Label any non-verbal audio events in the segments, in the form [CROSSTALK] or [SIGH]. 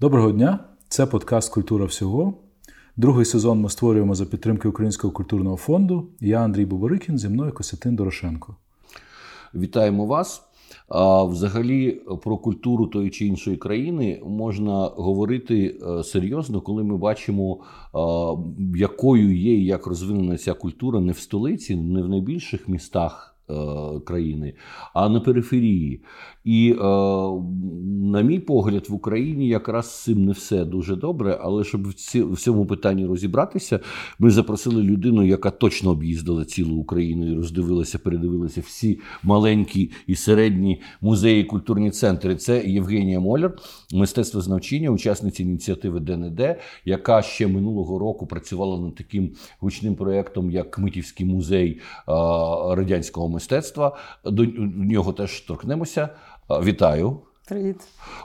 Доброго дня! Це подкаст Культура всього. Другий сезон ми створюємо за підтримки Українського культурного фонду. Я Андрій Боборикін, зі мною Костянтин Дорошенко. Вітаємо вас. Взагалі про культуру тої чи іншої країни можна говорити е, серйозно, коли ми бачимо, якою є і як розвинена ця культура не в столиці, не в найбільших містах. Е, країни, а на периферії. І, е, на мій погляд, в Україні якраз з цим не все дуже добре. Але щоб в цьому питанні розібратися, ми запросили людину, яка точно об'їздила цілу Україну і роздивилася, передивилася всі маленькі і середні музеї, культурні центри. Це Євгенія Моляр, мистецтвознавчиня, учасниця ініціативи ДНД, яка ще минулого року працювала над таким гучним проєктом, як Кмитівський музей е, радянського мистецтва. До нього теж торкнемося. Вітаю. Привіт.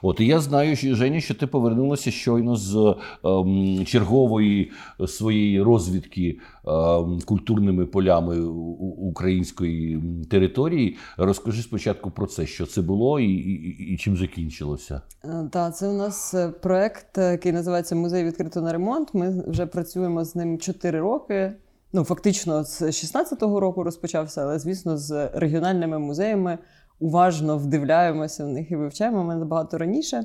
От і я знаю, що Женя, що ти повернулася щойно з ем, чергової своєї розвідки ем, культурними полями української території. Розкажи спочатку про це, що це було і, і, і чим закінчилося. Е, так, це у нас е, проект, е, який називається Музей відкрито на ремонт. Ми вже працюємо з ним 4 роки. Ну, фактично, з 16-го року розпочався, але звісно, з регіональними музеями уважно вдивляємося в них і вивчаємо ми набагато раніше.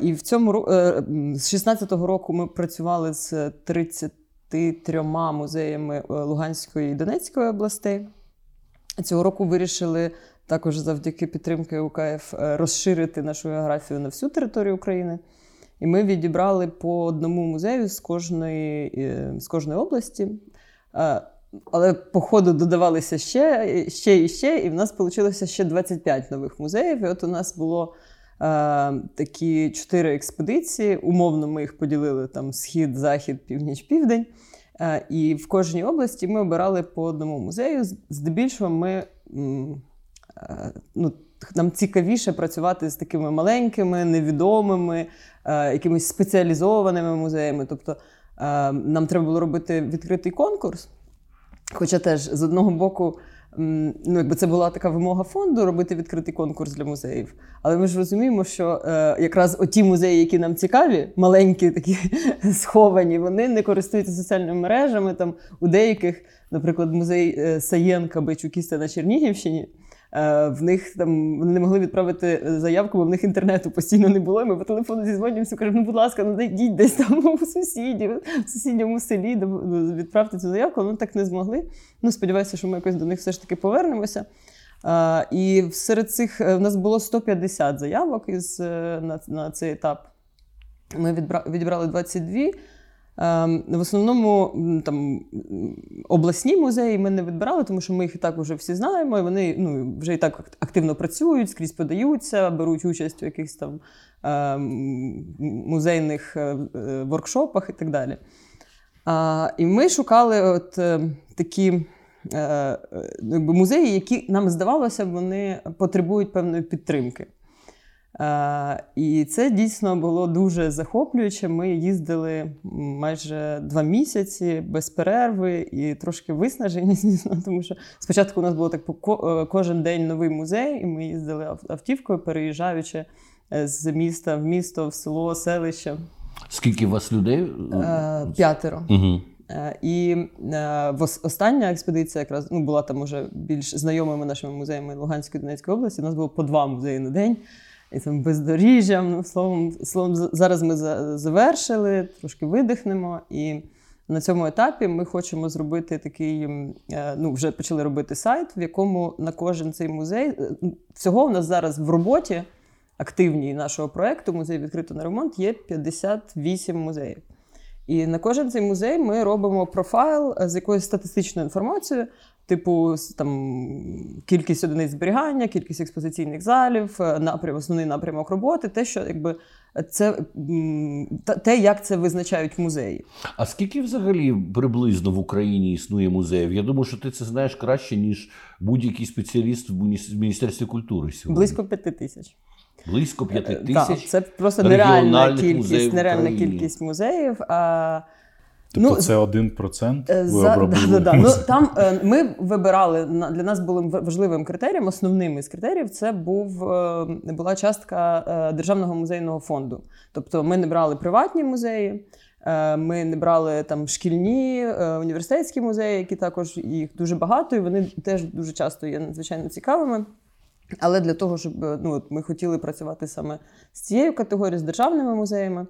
І в цьому е, з 16-го року ми працювали з 33 музеями е, Луганської і Донецької областей. Цього року вирішили також завдяки підтримки УКФ е, розширити нашу географію на всю територію України. І ми відібрали по одному музею з кожної з кожної області. Але по ходу додавалися ще ще і ще, і в нас вийшло ще 25 нових музеїв. І от у нас було е, такі чотири експедиції. Умовно, ми їх поділили там схід, захід, північ, південь. Е, і в кожній області ми обирали по одному музею. Здебільшого, ми е, ну, нам цікавіше працювати з такими маленькими, невідомими, е, якимись спеціалізованими музеями. Тобто е, нам треба було робити відкритий конкурс. Хоча теж з одного боку, ну якби це була така вимога фонду робити відкритий конкурс для музеїв. Але ми ж розуміємо, що е, якраз оті музеї, які нам цікаві, маленькі, такі [LAUGHS] сховані, вони не користуються соціальними мережами. Там у деяких, наприклад, музей е, Саєнка Бичукіста на Чернігівщині. Е, в них там вони не могли відправити заявку, бо в них інтернету постійно не було. І Ми по телефону зізвонюємося, кажемо, ну, будь ласка, ну йдіть десь там у сусідів, в сусідньому селі, ну, відправте цю заявку. Вони так не змогли. Ну, сподіваюся, що ми якось до них все ж таки повернемося. Е, І серед цих е, в нас було 150 заявок із на, на цей етап. Ми відібрали 22. Ем, в основному там обласні музеї ми не відбирали, тому що ми їх і так вже всі знаємо. і Вони ну, вже і так активно працюють, скрізь подаються, беруть участь у якихось там ем, музейних е, е, воркшопах і так далі. І ми шукали от е, такі музеї, які нам здавалося, вони потребують певної підтримки. Е, і це дійсно було дуже захоплююче. Ми їздили майже два місяці без перерви і трошки виснажені, [LAUGHS] звісно, тому що спочатку у нас було так е, кожен день новий музей, і ми їздили автівкою, переїжджаючи е, з міста в місто, в село, селище. Скільки у вас людей? П'ятеро. Угу. І остання експедиція якраз ну, була там уже більш знайомими нашими музеями Луганської Донецької області. У нас було по два музеї на день і там бездоріжжям. Ну, словом, словом, зараз ми завершили, трошки видихнемо. І на цьому етапі ми хочемо зробити такий. Е, ну, вже почали робити сайт, в якому на кожен цей музей е, всього у нас зараз в роботі активній нашого проекту Музей відкрито на ремонт є 58 музеїв. І на кожен цей музей ми робимо профайл з якоюсь статистичною інформацією Типу, там кількість одиниць зберігання, кількість експозиційних залів, е, напрям, основний напрямок роботи, те, що якби це те, як це визначають музеї. А скільки взагалі приблизно в Україні існує музеїв? Я думаю, що ти це знаєш краще, ніж будь-який спеціаліст в Міністерстві культури. сьогодні. Близько п'яти тисяч. Близько п'яти е, тисяч. Так, Це просто нереальна кількість, нереальна кількість музеїв. А Тобто ну, це 1% е, за, да, да, да. Ну, Там е, ми вибирали для нас булим важливим критерієм, основним із критеріїв це був е, була частка державного музейного фонду. Тобто ми не брали приватні музеї. Ми не брали там шкільні університетські музеї, які також їх дуже багато, і вони теж дуже часто є надзвичайно цікавими. Але для того, щоб ну, от ми хотіли працювати саме з цією категорією, з державними музеями.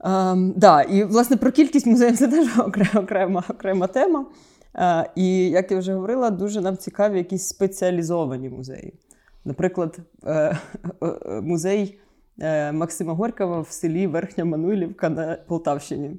Ем, да, І, власне, про кількість музеїв це теж [LAUGHS] окрема окрема тема. Е, і, як я вже говорила, дуже нам цікаві якісь спеціалізовані музеї. Наприклад, е, [LAUGHS] е, музей е, Максима Горького в селі Верхня Мануйлівка на Полтавщині.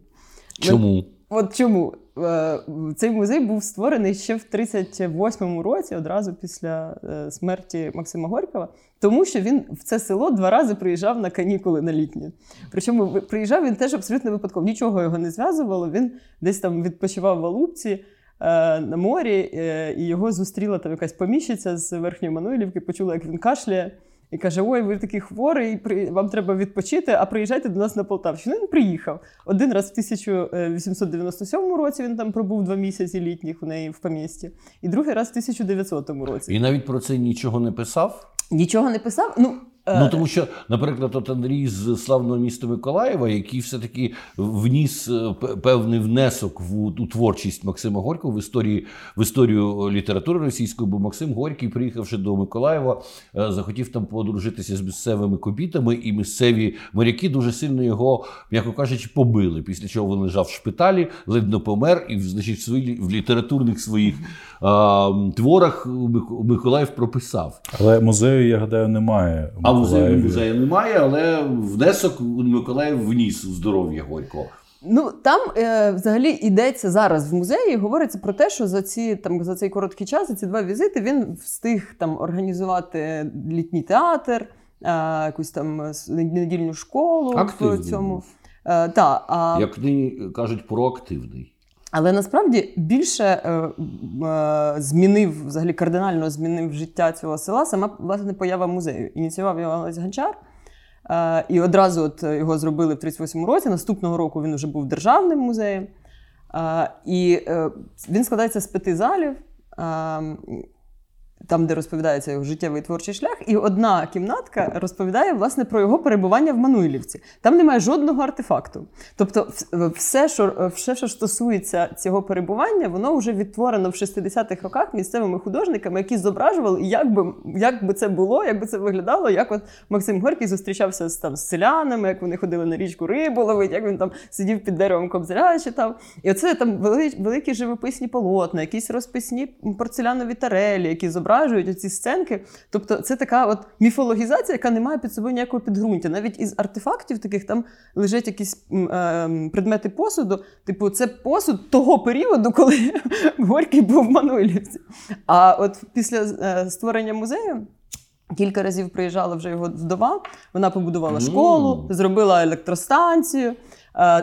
Чому? От чому? Е, цей музей був створений ще в 38-му році, одразу після е, смерті Максима Горького, тому що він в це село два рази приїжджав на канікули на літні. Причому приїжджав він теж абсолютно випадково. Нічого його не зв'язувало. Він десь там відпочивав в Алупці е, на морі, і його зустріла там якась поміщиця з верхньої Мануйлівки, почула, як він кашляє. І каже: Ой, ви такий хворий, вам треба відпочити, а приїжджайте до нас на Полтавщину. Він приїхав. Один раз в 1897 році він там пробув два місяці літніх у неї в помісті, і другий раз в 1900 році. І навіть про це нічого не писав? Нічого не писав. Ну, Ну е, тому що, наприклад, от Андрій з славного міста Миколаєва, який все-таки вніс е, певний внесок в у творчість Максима Горького в історії в історію літератури російської, бо Максим Горький, приїхавши до Миколаєва, е, захотів там подружитися з місцевими кобітами, і місцеві моряки дуже сильно його, м'яко кажучи, побили. Після чого він лежав в шпиталі, ледь не помер, і значить, в літературних своїх творах Миколаїв прописав. Але музею, я гадаю, немає. А музею музею немає, але внесок Миколаїв вніс у здоров'я Горького. Ну там е, взагалі йдеться зараз в музеї. Говориться про те, що за ці там за цей короткий час, за ці два візити, він встиг там організувати літній театр, е, якусь там недільну школу Активний. в цьому. Е, та, а... Як вони кажуть, проактивний. Але насправді більше е, е, змінив взагалі кардинально змінив життя цього села сама власне поява музею. Ініціював його Олесь Гончар. Е, і одразу от його зробили в 38-му році. Наступного року він вже був державним музеєм. Е, і е, він складається з п'яти залів. Там, де розповідається його життєвий творчий шлях, і одна кімнатка розповідає власне про його перебування в Мануйлівці. Там немає жодного артефакту. Тобто, все, що все, що стосується цього перебування, воно вже відтворено в 60-х роках місцевими художниками, які зображували, як би як би це було, як би це виглядало, як от Максим Горький зустрічався з там з селянами, як вони ходили на річку рибу ловить, як він там сидів під деревом кобзаря читав. І оце там великі живописні полотна, якісь розписні порцелянові тарелі, які зображують зображують оці сценки. Тобто, це така от міфологізація, яка не має під собою ніякого підґрунтя. Навіть із артефактів таких там лежать якісь е, предмети посуду. Типу, це посуд того періоду, коли [LAUGHS] Горький був в Мануйлівці. А от після е, створення музею. Кілька разів приїжджала вже його вдова. Вона побудувала школу, зробила електростанцію.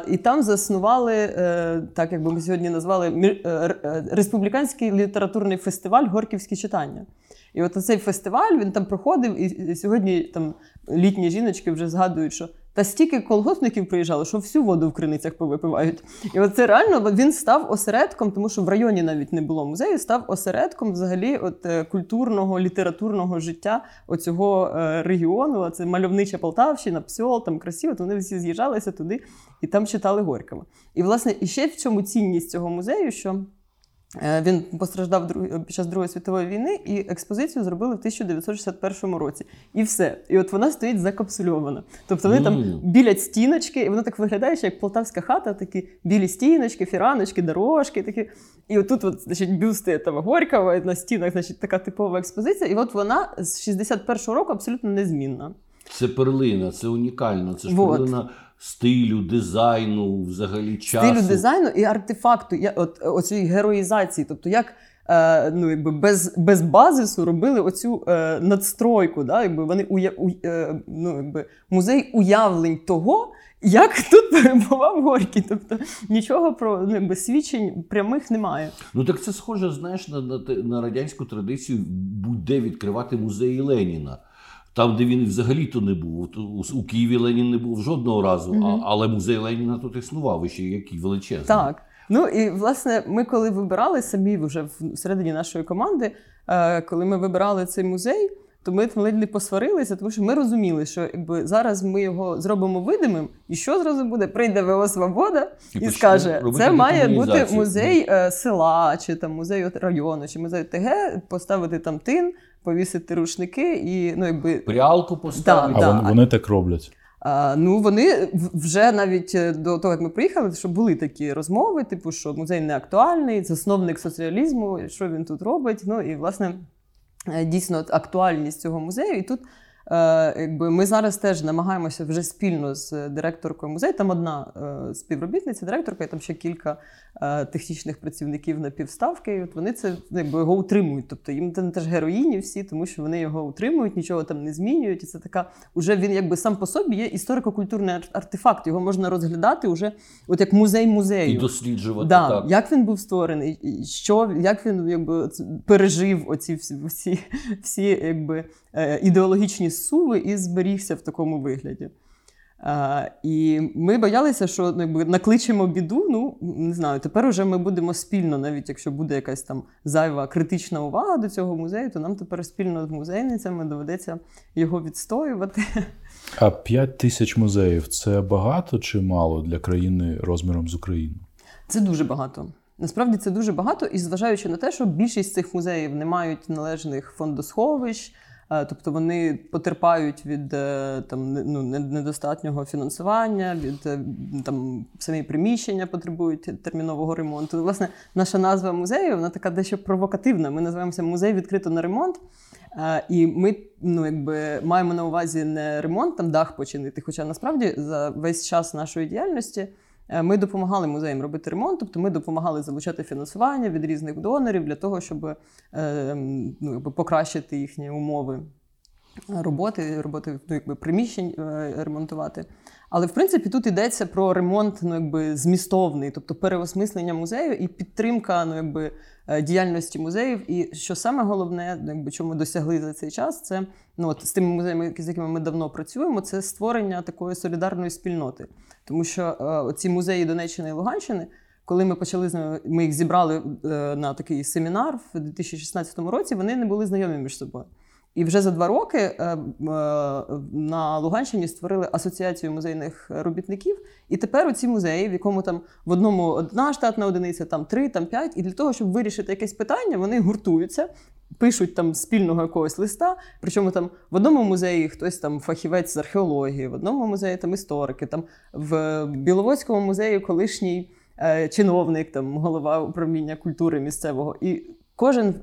І там заснували, е, так як би ми сьогодні назвали, е, е, республіканський літературний фестиваль Горківські читання. І от цей фестиваль він там проходив, і сьогодні там літні жіночки вже згадують, що та стільки колгоспників приїжджало, що всю воду в криницях повипивають. І от це реально він став осередком, тому що в районі навіть не було музею, став осередком взагалі от е, культурного, літературного життя оцього е, регіону. Це мальовнича Полтавщина, Псьол, там красиво. То вони всі з'їжджалися туди і там читали Горького. І, власне, і ще в цьому цінність цього музею, що. Е, він постраждав під час Другої світової війни, і експозицію зробили в 1961 році. І все. І от вона стоїть закапсульована. Тобто вони mm. там білять стіночки, і воно так виглядає, як полтавська хата, такі білі стіночки, фіраночки, дорожки. такі. І отут от, значить, бюсти там, Горького, на стінах значить, така типова експозиція. І от вона з 61-го року абсолютно незмінна. Це перлина, це унікально. Це ж вот. перлина стилю, дизайну, взагалі часу. Стилю дизайну і артефакту, я от оцієї героїзації. Тобто, як е, ну, якби без без базису робили оцю е, надстройку. Да? Якби вони уя, у, е, ну, якби Музей уявлень того, як [LAUGHS] тут перебував Горький. Тобто нічого про ну, якби, свідчень прямих немає. Ну так це схоже, знаєш, на, на, на радянську традицію будь-де відкривати музеї Леніна. Там, де він взагалі-то не був. У Києві Ленін не був жодного разу, mm а, але музей Леніна тут існував ще який величезний. Так. Ну і власне, ми коли вибирали самі вже всередині нашої команди, е, коли ми вибирали цей музей то ми ледь не посварилися, тому що ми розуміли, що якби зараз ми його зробимо видимим, і що зразу буде? Прийде ВО Свобода і, і скаже: це має бути музей е, села, чи там музей району, чи музей ТГ, поставити там тин, повісити рушники і ну якби прялку поставити. Да, а да. вони так роблять. А, Ну вони вже навіть е, до того, як ми приїхали, що були такі розмови, типу, що музей не актуальний, засновник соціалізму, що він тут робить. Ну і власне. Е, дійсно актуальність цього музею. І тут якби Ми зараз теж намагаємося вже спільно з директоркою музею. Там одна е, співробітниця, директорка, і там ще кілька е, технічних працівників на півставки. І от Вони це якби, його утримують. Тобто їм там теж героїні всі, тому що вони його утримують, нічого там не змінюють. І це така, уже він якби сам по собі є історико-культурний артефакт. Його можна розглядати уже от як музей музею. І досліджувати. Да, так. Як він був створений, що, як він якби, пережив оці всі всі, всі якби, ідеологічні суви і зберігся в такому вигляді. А, І ми боялися, що ну, якби, накличемо біду. Ну не знаю, тепер уже ми будемо спільно, навіть якщо буде якась там зайва критична увага до цього музею, то нам тепер спільно з музейницями доведеться його відстоювати. А 5 тисяч музеїв це багато чи мало для країни розміром з Україну? Це дуже багато. Насправді це дуже багато, і зважаючи на те, що більшість цих музеїв не мають належних фондосховищ. Е, тобто вони потерпають від е, там ну, недостатнього фінансування, від е, там самі приміщення потребують термінового ремонту. Власне, наша назва музею вона така дещо провокативна. Ми називаємося музей відкрито на ремонт. І ми ну, якби маємо на увазі не ремонт, там дах починити. Хоча насправді за весь час нашої діяльності. Е, ми допомагали музеям робити ремонт, тобто ми допомагали залучати фінансування від різних донорів для того, щоб е, ну, покращити їхні умови роботи, роботи ну, якби приміщень е, ремонтувати. Але в принципі тут йдеться про ремонт ну, якби, змістовний, тобто переосмислення музею і підтримка ну, якби, діяльності музеїв. І що саме головне, ну, якби, чому досягли за цей час, це ну, от, з тими музеями, з якими ми давно працюємо, це створення такої солідарної спільноти. Тому що е, ці музеї Донеччини і Луганщини, коли ми почали з ними, ми їх зібрали е, на такий семінар в 2016 році, вони не були знайомі між собою. І вже за два роки е, е, на Луганщині створили асоціацію музейних робітників. І тепер у ці музеї, в якому там в одному одна штатна одиниця, там три, там п'ять. І для того, щоб вирішити якесь питання, вони гуртуються, пишуть там спільного якогось листа. Причому там в одному музеї хтось там фахівець з археології, в одному музеї там історики, там в Біловодському музеї колишній е, чиновник, там голова управління культури місцевого. І Кожен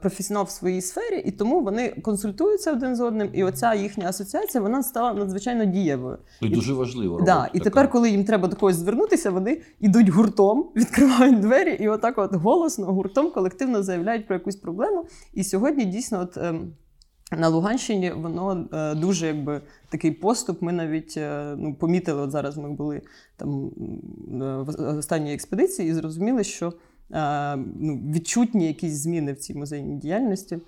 професіонал в своїй сфері, і тому вони консультуються один з одним. І оця їхня асоціація вона стала надзвичайно дієвою. І дуже важливо. Да, І тепер, коли їм треба до когось звернутися, вони йдуть гуртом, [LAUGHS] відкривають двері і отак, от голосно, гуртом колективно заявляють про якусь проблему. І сьогодні дійсно, от. Ем, на Луганщині воно е, дуже якби такий поступ. Ми навіть е, ну, помітили, от зараз ми були там в останній експедиції і зрозуміли, що Е, ну, відчутні якісь зміни в цій музейній діяльності.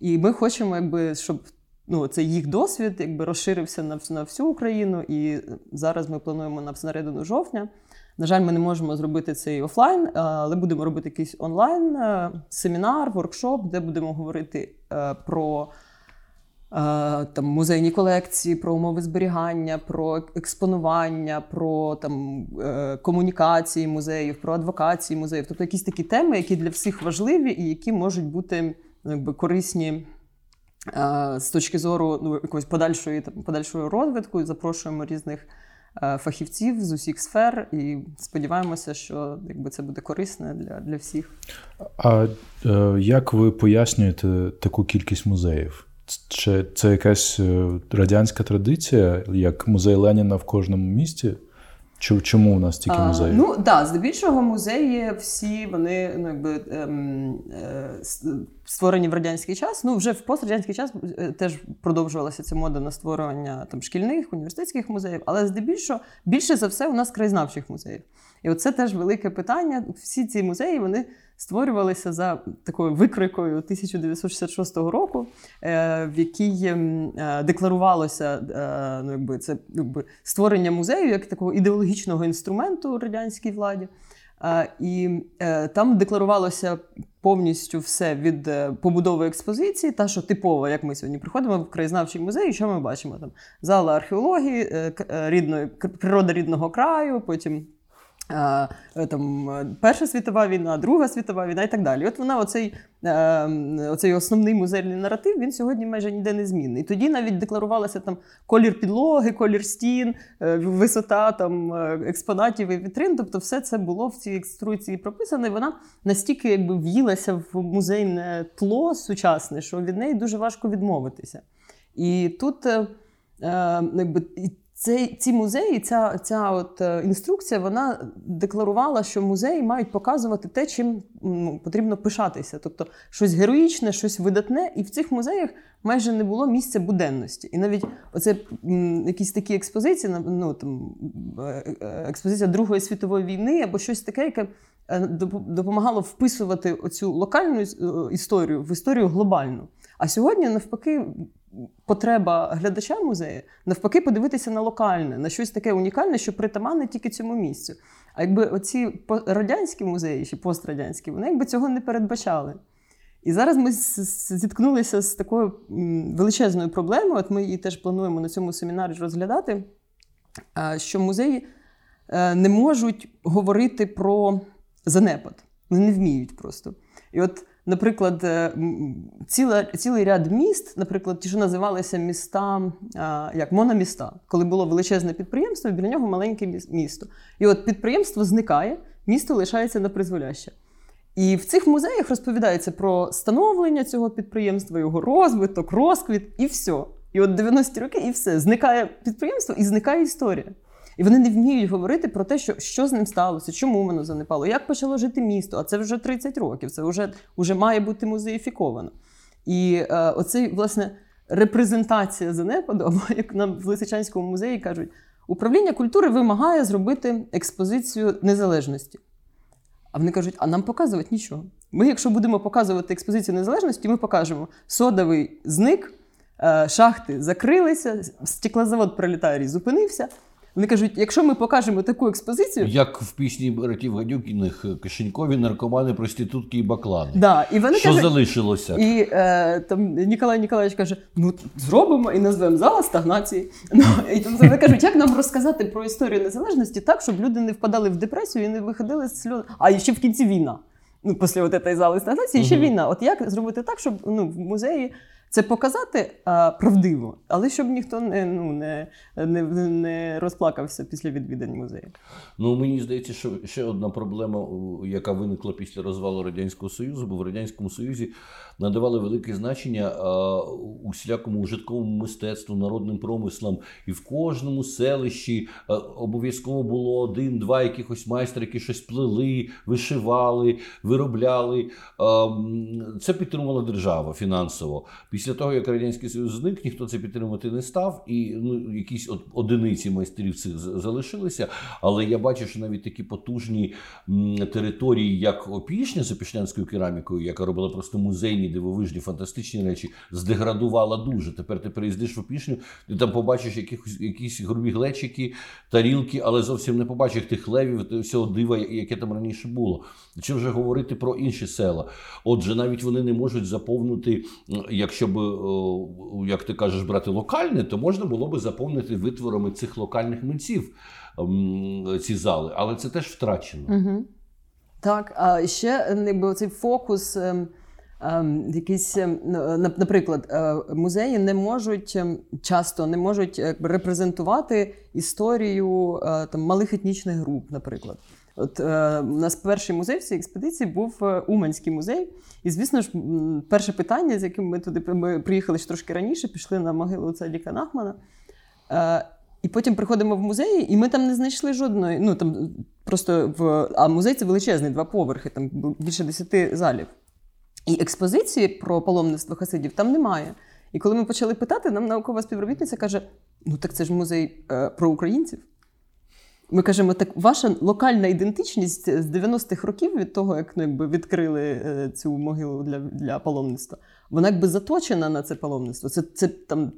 І ми хочемо, якби, щоб ну, цей їх досвід якби, розширився на на всю Україну. І зараз ми плануємо на середину жовтня. На жаль, ми не можемо зробити цей офлайн, е, але будемо робити якийсь онлайн е, семінар, воркшоп, де будемо говорити про. Е, там музейні колекції, про умови зберігання, про експонування, про там е, комунікації музеїв, про адвокації музеїв, тобто якісь такі теми, які для всіх важливі і які можуть бути ну, якби корисні. Е, з точки зору ну, якоїсь подальшої там подальшого розвитку, запрошуємо різних фахівців з усіх сфер, і сподіваємося, що якби це буде корисне для для всіх. А як ви пояснюєте таку кількість музеїв? Чи це якась е, радянська традиція, як музей Леніна в кожному місті? Чому у нас тільки музеї? А, ну так, да, здебільшого музеї всі вони ну, якби ем, е, створені в радянський час. Ну, вже в пострадянський час е, теж продовжувалася ця мода на створювання там шкільних університетських музеїв, але здебільшого більше за все у нас краєзнавчих музеїв. І оце теж велике питання. Всі ці музеї вони створювалися за такою викрикою 1966 року, е, в якій ем, е, декларувалося ну, якби це якби створення музею як такого ідеологічного інструменту радянській владі. І там декларувалося повністю все від е, побудови експозиції, та що типова, як ми сьогодні приходимо в краєзнавчий музей, і що ми бачимо там? Зала археології, е, е, рідної природа рідного краю, потім. Там Перша світова війна, Друга світова війна і так далі. От вона, оцей оцей основний музейний наратив, він сьогодні майже ніде не змінний. Тоді навіть декларувалося там колір підлоги, колір стін, висота там експонатів і вітрин. Тобто, все це було в цій інструкції прописано. І Вона настільки якби в'їлася в музейне тло сучасне, що від неї дуже важко відмовитися. І тут якби, цей, ці музеї, ця ця от е, інструкція, вона декларувала, що музеї мають показувати те, чим ну, потрібно пишатися. Тобто щось героїчне, щось видатне. І в цих музеях майже не було місця буденності. І навіть оце якісь такі експозиції, ну там е, е, експозиція Другої світової війни або щось таке, яке допомагало вписувати оцю локальну історію в історію глобальну. А сьогодні навпаки потреба глядача музею навпаки подивитися на локальне, на щось таке унікальне, що притаманне тільки цьому місцю. А якби оці радянські музеї чи пострадянські, вони якби цього не передбачали. І зараз ми зіткнулися з такою величезною проблемою. От ми її теж плануємо на цьому семінарі розглядати, що музеї е, не можуть говорити про занепад. Вони не вміють просто. І от Наприклад, е, ціла, цілий ряд міст, наприклад, ті, що називалися міста як мономіста, коли було величезне підприємство, біля нього маленьке місто. І от підприємство зникає, місто лишається на призволяще. І в цих музеях розповідається про становлення цього підприємства, його розвиток, розквіт і все. І от 90-ті роки, і все. Зникає підприємство і зникає історія. І вони не вміють говорити про те, що що з ним сталося, чому воно занепало, як почало жити місто. А це вже 30 років, це вже вже має бути музеїфіковано. І е, оцей, власне, репрезентація занепаду, або [LAUGHS] як нам в Лисичанському музеї кажуть, управління культури вимагає зробити експозицію незалежності. А вони кажуть, а нам показувати нічого. Ми, якщо будемо показувати експозицію незалежності, ми покажемо содовий зник, е, шахти закрилися, стеклозавод пролітарій зупинився. Вони кажуть, якщо ми покажемо таку експозицію, як в пісні братів Гадюкіних Кишенькові, наркомани, проститутки і баклани. Да, і вони Що кажуть, залишилося? І е, там Ніколай Ніколаєвич каже: ну зробимо і назвемо зала стагнації. [LAUGHS] Ну, і там вони кажуть, як нам розказати про історію незалежності так, щоб люди не впадали в депресію і не виходили з сльоз. А ще в кінці війна. Ну, після от цієї зали стагнації, ще війна. От як зробити так, щоб ну, в музеї це показати а, правдиво, але щоб ніхто не ну, не, не, не розплакався після відвідань музею. Ну мені здається, що ще одна проблема, яка виникла після розвалу радянського союзу, бо в радянському союзі надавали велике значення а, усілякому ужитковому мистецтву, народним промислам, і в кожному селищі а, обов'язково було один-два якихось майстри, які щось плели, вишивали, виробляли. Це підтримувала держава фінансово. Після того, як Радянський Союз зник, ніхто це підтримувати не став, і ну, якісь от одиниці майстрів цих залишилися. Але я бачу, що навіть такі потужні території, як Опішня з опішнянською керамікою, яка робила просто музейні, дивовижні, фантастичні речі, здеградувала дуже. Тепер ти переїздиш в Опішню, ти там побачиш якихось якісь грубі глечики, тарілки, але зовсім не побачиш тих левів, всього дива, яке там раніше було. Чи вже говорити про інші села? Отже, навіть вони не можуть заповнити, якщо б, як ти кажеш, брати локальне, то можна було би заповнити витворами цих локальних митців ці зали, але це теж втрачено. Угу. Так, а ще якби цей фокус. Ем, ем, якісь, ем, наприклад, е, музеї не можуть часто не можуть репрезентувати історію е, там малих етнічних груп, наприклад. От е, у нас перший музей в цій експедиції був е, Уманський музей. І, звісно ж, перше питання, з яким ми туди ми приїхали ще трошки раніше, пішли на могилу Цадіка Нахмана. Е, і потім приходимо в музей, і ми там не знайшли жодної. Ну там просто в а музей це величезний, два поверхи, там більше десяти залів. І експозиції про паломництво хасидів там немає. І коли ми почали питати, нам наукова співробітниця каже: ну так це ж музей е, про українців. Ми кажемо, так ваша локальна ідентичність з 90-х років від того, як ну, якби відкрили е, цю могилу для для паломництва, вона якби заточена на це паломництво. Це це там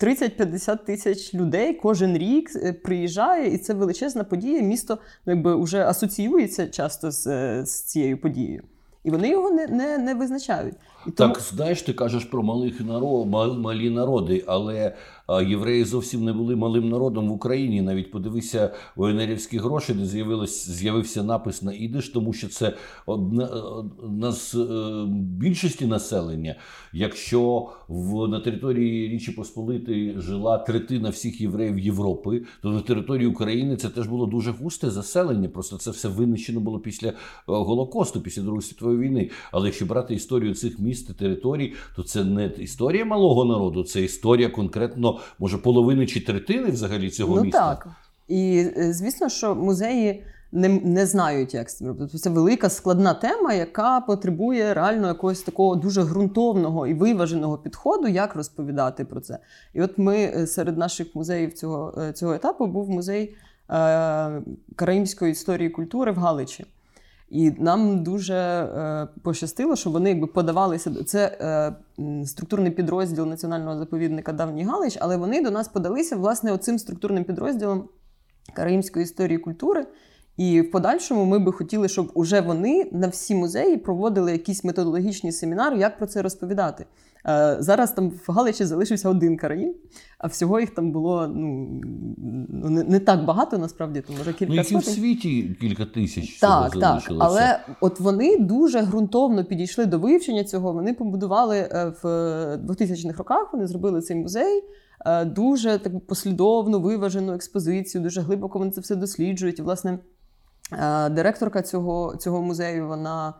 30-50 е, тисяч людей кожен рік е, приїжджає, і це величезна подія. Місто ну, якби вже асоціюється часто з, з цією подією. І вони його не не, не визначають. І тому... Так, знаєш, ти кажеш про малих народ, малі народи, але євреї зовсім не були малим народом в Україні. Навіть подивися воєнерівські гроші, де з'явився напис на ідиш, тому що це одна, з е, більшості населення. Якщо в на території Річі Посполитої жила третина всіх євреїв Європи, то на території України це теж було дуже густе заселення. Просто це все винищено було після е, Голокосту, після Другої світової війни. Але якщо брати історію цих міст і територій, то це не історія малого народу, це історія конкретно може половини чи третини взагалі цього ну, міста. Так. І е, звісно, що музеї не не знають, як це робити. Це велика складна тема, яка потребує реально якогось такого дуже ґрунтовного і виваженого підходу, як розповідати про це. І от ми е, серед наших музеїв цього е, цього етапу був музей е, караїмської історії і культури в Галичі. І нам дуже е, пощастило, що вони якби подавалися це е, структурний підрозділ національного заповідника Давній Галич, але вони до нас подалися власне оцим структурним підрозділом Караїмської історії і культури. І в подальшому ми би хотіли, щоб уже вони на всі музеї проводили якісь методологічні семінари, як про це розповідати. Е, зараз там в Галичі залишився один караїм, а всього їх там було ну, ну не, не так багато, насправді, то може кілька ну, сотень. в світі кілька тисяч. Так, так. Але от вони дуже ґрунтовно підійшли до вивчення цього. Вони побудували е, в 2000-х роках, вони зробили цей музей. Е, дуже таку послідовну, виважену експозицію, дуже глибоко вони це все досліджують. І, власне, директорка цього цього музею, вона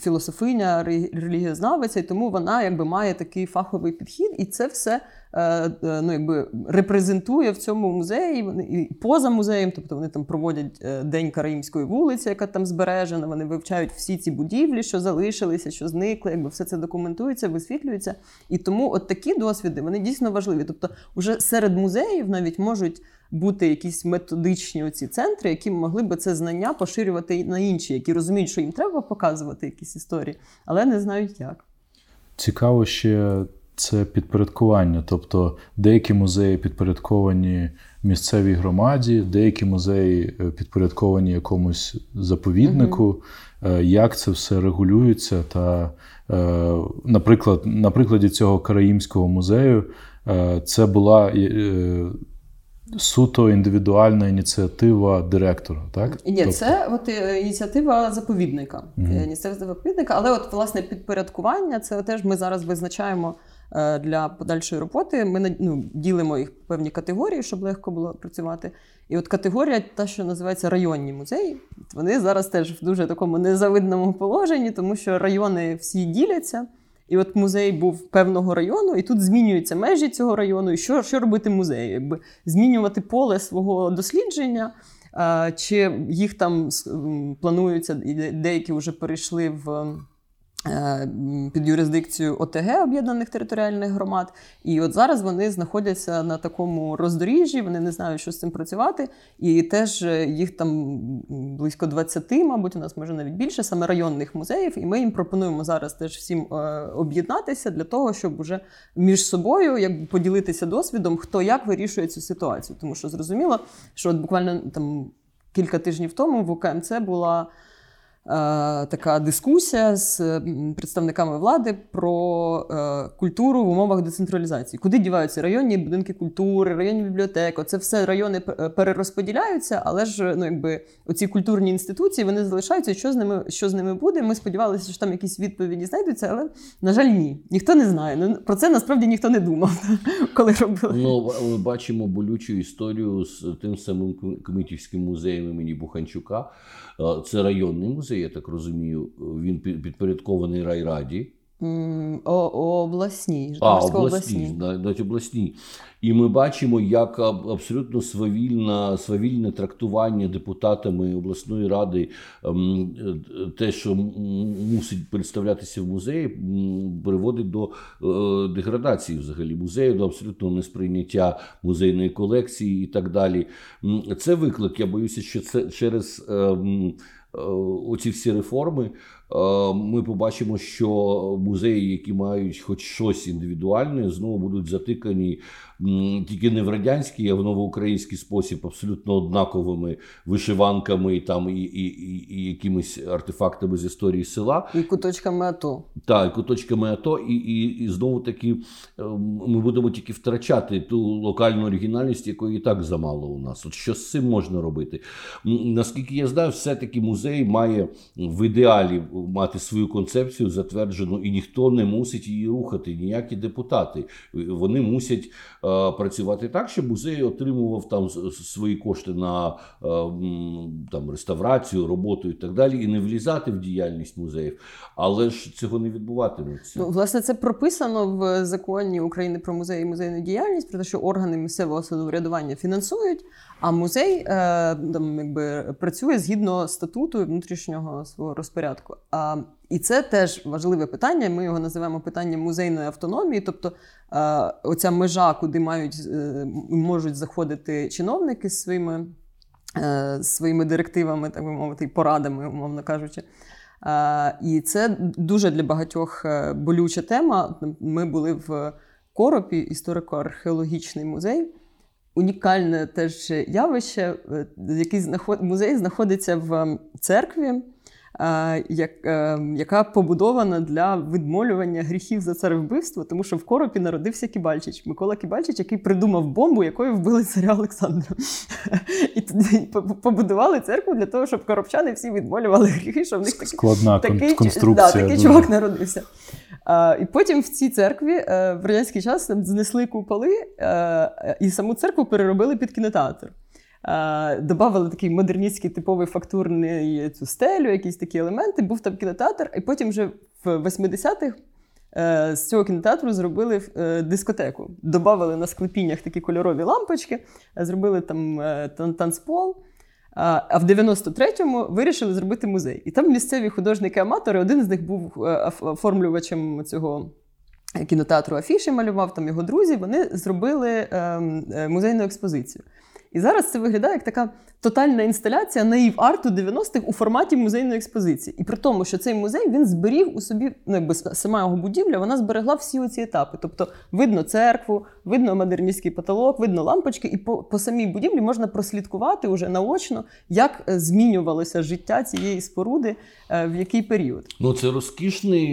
філософиня, релігієзнавиця, і тому вона якби має такий фаховий підхід, і це все е, е, ну, якби репрезентує в цьому музеї і поза музеєм, тобто вони там проводять е, День Караїмської вулиці, яка там збережена. Вони вивчають всі ці будівлі, що залишилися, що зникли, якби все це документується, висвітлюється. І тому от такі досвіди вони дійсно важливі. Тобто, вже серед музеїв навіть можуть бути якісь методичні оці центри, які могли би це знання поширювати на інші, які розуміють, що їм треба показувати якісь історії, але не знають як. Цікаво ще це підпорядкування. Тобто деякі музеї підпорядковані місцевій громаді, деякі музеї е, підпорядковані якомусь заповіднику. Угу. Як це все регулюється? Та, е, наприклад, на прикладі цього Караїмського музею це була суто індивідуальна ініціатива директора, так? Ні, тобто... це от е, ініціатива заповідника. Mm-hmm. Ініціатива заповідника, але от власне підпорядкування це теж ми зараз визначаємо е, для подальшої роботи. Ми ну, ділимо їх в певні категорії, щоб легко було працювати. І от категорія, та, що називається районні музеї, вони зараз теж в дуже такому незавидному положенні, тому що райони всі діляться. І от музей був певного району, і тут змінюються межі цього району. І що що робити музею? Змінювати поле свого дослідження, чи їх там плануються, деякі вже перейшли в. Е, під юрисдикцію ОТГ об'єднаних територіальних громад. І от зараз вони знаходяться на такому роздоріжжі, вони не знають, що з цим працювати. І теж е, їх там близько 20, мабуть, у нас може навіть більше, саме районних музеїв. І ми їм пропонуємо зараз теж всім е, об'єднатися для того, щоб уже між собою якби поділитися досвідом, хто як вирішує цю ситуацію. Тому що зрозуміло, що от буквально там кілька тижнів тому в УКМЦ була. Е, така дискусія з представниками влади про е, культуру в умовах децентралізації. Куди діваються районні будинки культури, районні бібліотеки? Це все райони перерозподіляються, але ж ну якби оці культурні інституції вони залишаються. Що з ними що з ними буде? Ми сподівалися, що там якісь відповіді знайдуться, але на жаль, ні. Ніхто не знає. Ну про це насправді ніхто не думав, [LAUGHS] коли робили. Ну ми бачимо болючу історію з тим самим Кмитівським музеєм імені Буханчука. Це районний музей, я так розумію. Він підпорядкований райраді. Обласній. А, обласній, навіть обласній. І ми бачимо, як абсолютно свавільне, свавільне трактування депутатами обласної ради ем, те, що мусить представлятися в музеї, приводить до е, деградації взагалі музею, до абсолютного несприйняття музейної колекції і так далі. Це виклик. Я боюся, що це через ем, е, оці всі реформи. Е, ми побачимо, що музеї, які мають хоч щось індивідуальне, знову будуть затикані тільки не в радянський, а в новоукраїнський спосіб, абсолютно однаковими вишиванками там і і, і, і якимись артефактами з історії села. І куточками АТО. Так, і куточками АТО, і, і, і знову таки ем, ми будемо тільки втрачати ту локальну оригінальність, якої і так замало у нас. От що з цим можна робити? Наскільки я знаю, все-таки музей має в ідеалі мати свою концепцію затверджену, і ніхто не мусить її рухати, ніякі депутати. Вони мусять працювати так, щоб музей отримував там свої кошти на е, там реставрацію, роботу і так далі, і не влізати в діяльність музеїв. Але ж цього не відбуватиметься. Ну, власне, це прописано в законі України про музеї і музейну діяльність, про те, що органи місцевого самоврядування фінансують. А музей е, там якби працює згідно статуту внутрішнього свого розпорядку. А, І це теж важливе питання. Ми його називаємо питанням музейної автономії, тобто е, оця межа, куди мають е, можуть заходити чиновники з своїми своїми директивами, так би мовити, і порадами, умовно кажучи. І це дуже для багатьох болюча тема. Ми були в Коропі, історико-археологічний музей унікальне теж явище, е, який знаход... музей знаходиться в церкві, е, е, яка побудована для відмолювання гріхів за царевбивство, тому що в коропі народився Кібальчич, Микола Кібальчич, який придумав бомбу, якою вбили царя Олександра. І побудували церкву для того, щоб коробчани всі відмолювали гріхи, що в них такий, Складна такий. Да, такий чувак народився. І потім в цій церкві е, в радянський час знесли куполи е, і саму церкву переробили під кінотеатр. Добавили такий модерністський типовий фактурний цю стелю, якісь такі елементи. Був там кінотеатр, і потім вже в 80-х е, з цього кінотеатру зробили дискотеку. Добавили на склепіннях такі кольорові лампочки, зробили там танцпол. А в 93-му вирішили зробити музей. І там місцеві художники-аматори, один з них був е, оформлювачем цього кінотеатру Афіші, малював там його друзі. Вони зробили ем, е, музейну експозицію. І зараз це виглядає як така тотальна інсталяція наїв арту 90-х у форматі музейної експозиції. І при тому, що цей музей він зберіг у собі, ну якби сама його будівля, вона зберегла всі оці етапи. Тобто видно церкву, видно модерністський потолок, видно лампочки, і по, по самій будівлі можна прослідкувати уже наочно, як е, змінювалося життя цієї споруди е, в який період. Ну це розкішний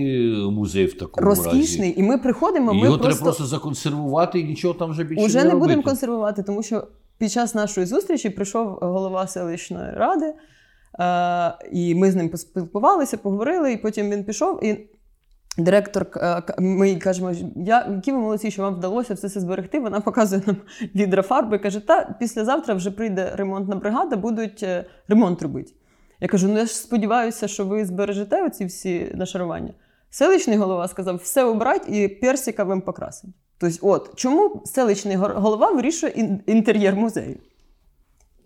музей в такому розкішний, разі. і ми приходимо. Ми його просто... треба просто законсервувати і нічого там вже більше уже не, не будемо консервувати, тому що під час нашої зустрічі прийшов голова селищної ради, е, і ми з ним поспілкувалися, поговорили, і потім він пішов. і Директор, е, ми кажемо, я, які ви молодці, що вам вдалося все це зберегти. Вона показує нам [LAUGHS] відра фарби каже, та післязавтра вже прийде ремонтна бригада, будуть е, ремонт робити. Я кажу: ну я ж сподіваюся, що ви збережете оці всі нашарування. Селищний голова сказав, все обрать і персика вам покрасить. Тобто, от чому селищний голова вирішує інтер'єр музею?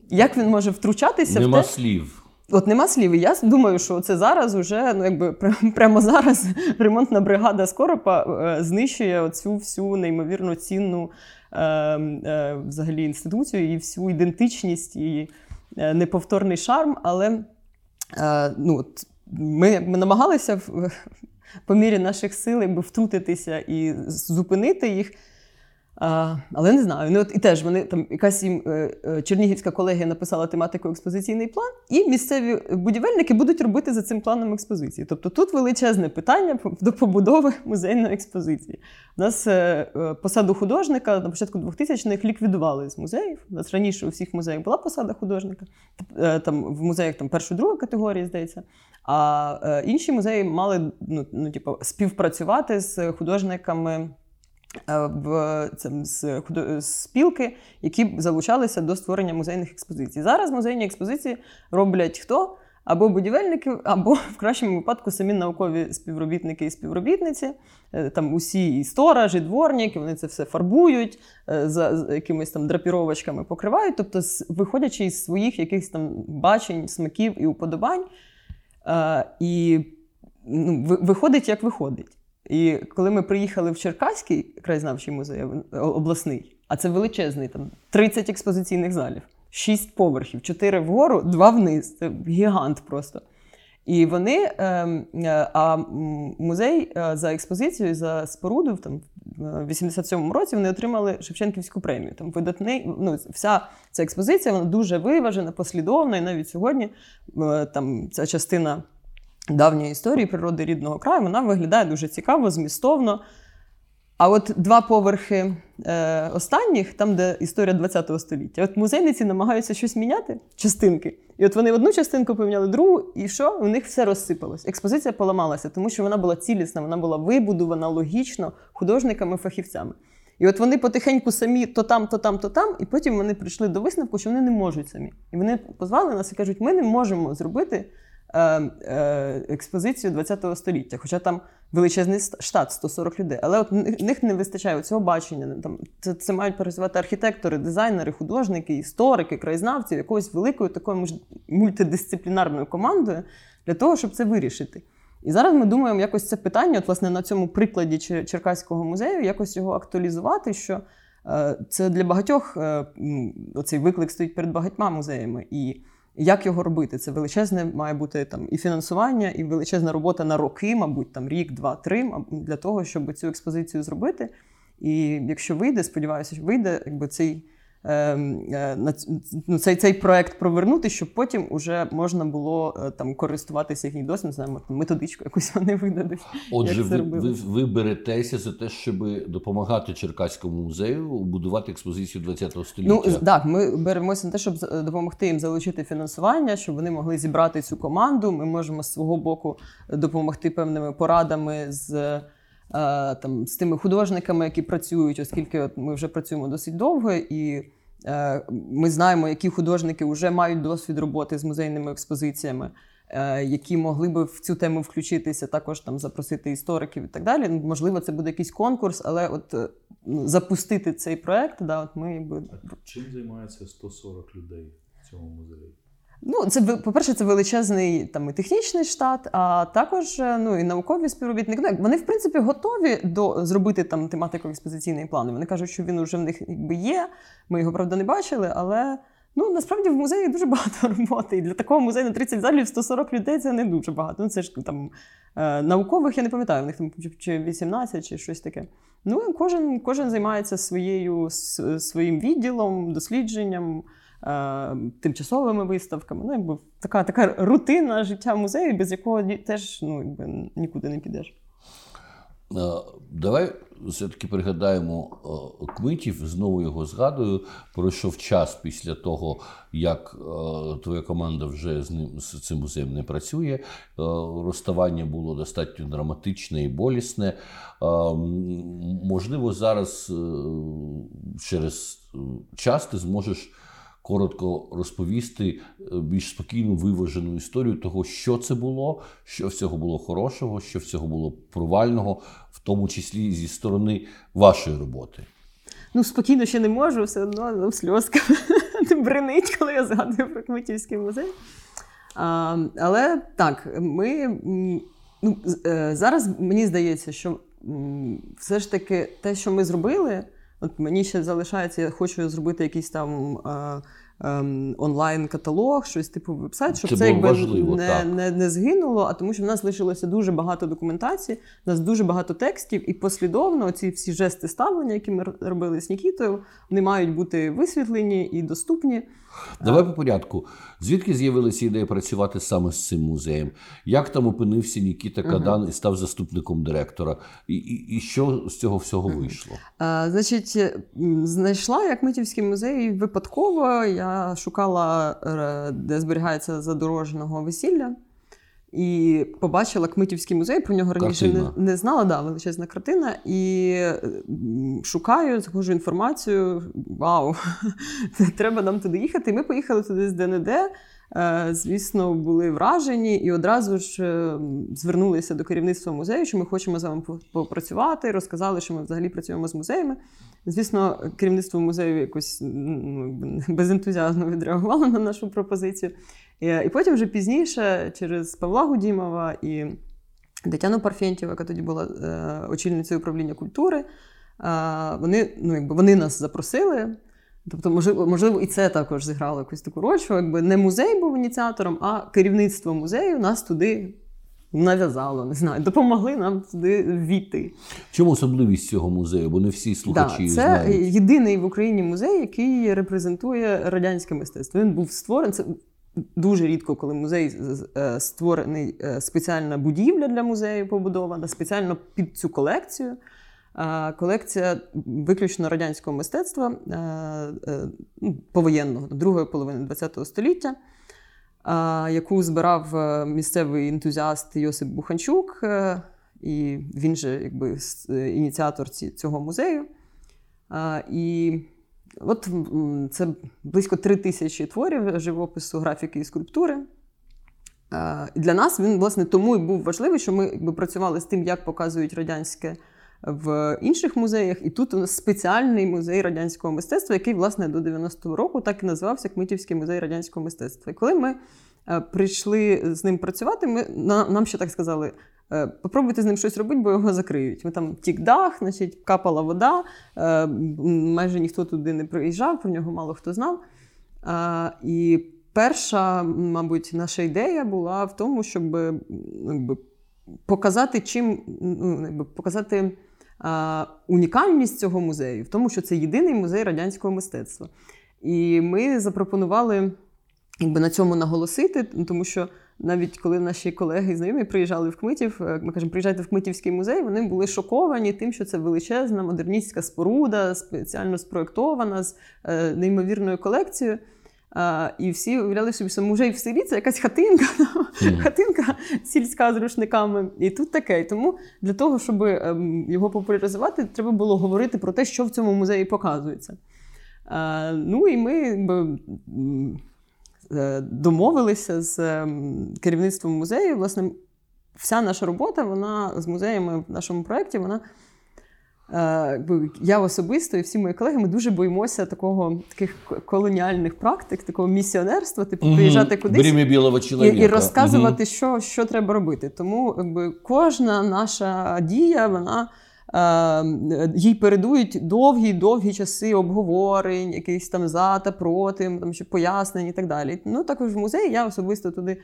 Як він може втручатися Нема в те? слів. От нема слів. І я думаю, що це зараз уже, ну якби прямо зараз [LAUGHS] ремонтна бригада Скоропа е, знищує оцю всю неймовірно цінну е, е, взагалі інституцію і всю ідентичність і е, неповторний шарм. Але е, ну, от, ми, ми намагалися по мірі наших сил якби втрутитися і зупинити їх. А, Але не знаю. Ну, от І теж вони там якась їм е, е, Чернігівська колегія написала тематику експозиційний план, і місцеві будівельники будуть робити за цим планом експозиції. Тобто тут величезне питання до побудови музейної експозиції. У нас е, посаду художника на початку 2000-х ліквідували з музеїв. У нас раніше у всіх музеях була посада художника, там в музеях там першої другої категорії, здається. А інші музеї мали ну, ну, типу, співпрацювати з художниками. Е, в це, з спілки, які залучалися до створення музейних експозицій. Зараз музейні експозиції роблять хто? або будівельники, або [LAUGHS] в кращому випадку самі наукові співробітники і співробітниці. Е, там усі і сторож, і дворник, вони це все фарбують, е, за якимись там драпіровочками покривають. Тобто, виходячи із своїх якихось там бачень, смаків і уподобань. І ну, виходить, як виходить. І коли ми приїхали в Черкаський краєзнавчий музей обласний, а це величезний, там 30 експозиційних залів, 6 поверхів, 4 вгору, 2 вниз. Це гігант просто. І вони, ем, е, а музей е, за експозицію, за споруду там, в 87-му році вони отримали Шевченківську премію. Там видатний, ну, Вся ця експозиція вона дуже виважена, послідовна, і навіть сьогодні е, там ця частина давньої історії природи рідного краю, вона виглядає дуже цікаво, змістовно. А от два поверхи е, останніх, там, де історія ХХ століття, от музейниці намагаються щось міняти, частинки. І от вони одну частинку поміняли, другу, і що? У них все розсипалось. Експозиція поламалася, тому що вона була цілісна, вона була вибудована логічно художниками-фахівцями. І от вони потихеньку самі то там, то там, то там, і потім вони прийшли до висновку, що вони не можуть самі. І вони позвали нас і кажуть, ми не можемо зробити експозицію ХХ століття, хоча там величезний штат 140 людей. Але от них не вистачає цього бачення. Там Це це мають працювати архітектори, дизайнери, художники, історики, краєзнавці, якоюсь великою такою мультидисциплінарною командою для того, щоб це вирішити. І зараз ми думаємо якось це питання, от власне на цьому прикладі Черкаського музею, якось його актуалізувати. що е, це для багатьох оцей виклик стоїть перед багатьма музеями. І як його робити? Це величезне має бути там і фінансування, і величезна робота на роки, мабуть, там рік, два, три, для того, щоб цю експозицію зробити. І якщо вийде, сподіваюся, вийде, якби цей. Ем, е, ну, цей цей проект провернути, щоб потім вже можна було е, там користуватися їхній досвід, знаємо, методичку якусь вони видадуть. Отже, ви, ви ви, беретеся за те, щоб допомагати Черкаському музею будувати експозицію ХХ століття? Ну так, ми беремося на те, щоб допомогти їм залучити фінансування, щоб вони могли зібрати цю команду. Ми можемо з свого боку допомогти певними порадами з. Е, там з тими художниками, які працюють, оскільки от ми вже працюємо досить довго, і е, ми знаємо, які художники вже мають досвід роботи з музейними експозиціями, е, які могли би в цю тему включитися, також там запросити істориків і так далі. Ну, можливо, це буде якийсь конкурс, але от ну, запустити цей проект, да, от ми якби... чим займається 140 людей в цьому музеї? Ну, це по-перше, це величезний там і технічний штат, а також е, ну і наукові співробітники. Ну, вони в принципі готові до зробити там тематику експозиційний план. Вони кажуть, що він вже в них якби є. Ми його правда не бачили, але ну насправді в музеї дуже багато [LAUGHS] роботи. І для такого музею на 30 залів 140 людей це не дуже багато. Ну це ж там е, наукових, я не пам'ятаю, в них там чи 18, чи щось таке. Ну кожен кожен займається своєю своїм відділом, дослідженням. Е, тимчасовими виставками. Ну, якби така така рутина життя музею, без якого теж ну, якби, нікуди не підеш. Е, давай все-таки пригадаємо е, Кмитів, знову його згадую. Пройшов час після того, як твоя команда вже з ним з цим музеєм не працює. Розставання було достатньо драматичне і болісне. Можливо, зараз через час ти зможеш коротко розповісти е, більш спокійну виважену історію того, що це було, що в цього було хорошого, що в цього було провального, в тому числі зі сторони вашої роботи. Ну, спокійно ще не можу, все одно сльозка [LAUGHS] бренить, коли я згадую про Кмитівський музей. А, Але так, ми ну, е, зараз мені здається, що все ж таки те, що ми зробили. От мені ще залишається, я хочу зробити якийсь там е, е, онлайн-каталог, щось типу вебсайт, щоб це, це якби важливо, не, не не, згинуло, а тому що в нас лишилося дуже багато документації, в нас дуже багато текстів, і послідовно ці всі жести ставлення, які ми робили з Нікітою, вони мають бути висвітлені і доступні. Давай по порядку. Звідки з'явилася ідея працювати саме з цим музеєм? Як там опинився Нікіта Кадан і став заступником директора? І і, і що з цього всього вийшло? А, Значить, знайшла як Митівський музей випадково. Я шукала, е, де зберігається задорожного весілля. І побачила Кмитівський музей, про нього раніше не, не знала, да, величезна картина. І шукаю, схожу інформацію. Вау, [LAUGHS] треба нам туди їхати. І ми поїхали туди з ДНД. Е, звісно, були вражені і одразу ж е, звернулися до керівництва музею, що ми хочемо з вами попрацювати. Розказали, що ми взагалі працюємо з музеями. Звісно, керівництво музею якось без ентузіазму відреагувало на нашу пропозицію. І потім вже пізніше, через Павла Гудімова і Тетяну Парфєнтєва, яка тоді була е, очільницею управління культури, вони ну, якби, вони нас запросили. Тобто, можливо, можливо, і це також зіграло якусь таку роль, що якби не музей був ініціатором, а керівництво музею нас туди нав'язало, не знаю, допомогли нам туди війти. Чому особливість цього музею? Бо не всі слухачі да, це знають. єдиний в Україні музей, який репрезентує радянське мистецтво. Він був створений. Це дуже рідко, коли музей е, створений е, спеціальна будівля для музею побудована, спеціально під цю колекцію. Колекція виключно радянського мистецтва е, ну, повоєнного другої половини ХХ століття, яку збирав е, місцевий ентузіаст Йосип Буханчук, е, і він же якби ініціатор цього музею. І от це близько три тисячі творів живопису, графіки і скульптури. І Для нас він, власне, тому і був важливий, що ми якби, працювали з тим, як показують радянське в інших музеях. І тут у нас спеціальний музей радянського мистецтва, який, власне, до 90-го року так і називався Кмитівський музей радянського мистецтва. І коли ми е, прийшли з ним працювати, ми, нам ще так сказали. «Е, попробуйте з ним щось робити, бо його закриють. Ми там тік дах, значить, капала вода, е, майже ніхто туди не приїжджав, про нього мало хто знав. І перша, мабуть, наша ідея була в тому, щоб ну, показати чим ну, показати унікальність цього музею в тому, що це єдиний музей радянського мистецтва. І ми запропонували якби, на цьому наголосити, тому що навіть коли наші колеги і знайомі приїжджали в Кмитів, е, ми кажемо, приїжджайте в Кмитівський музей, вони були шоковані тим, що це величезна модерністська споруда, спеціально спроєктована з е, неймовірною колекцією. А, І всі уявляли собі, що музей в селі це якась хатинка, [LAUGHS] mm. хатинка сільська з рушниками. І тут таке. І тому для того, щоб ем, його популяризувати, треба було говорити про те, що в цьому музеї показується. А, Ну і ми е, домовилися з ем, керівництвом музею. Власне, вся наша робота, вона з музеями в нашому проєкті, вона. Е, я особисто і всі мої колеги ми дуже боїмося такого таких колоніальних практик, такого місіонерства, типу приїжджати кудись білого і, і розказувати, угу. що що треба робити. Тому якби, кожна наша дія, вона. Е, їй передують довгі-довгі часи обговорень, якісь там за та проти, там ще пояснень і так далі. Ну також в музеї я особисто туди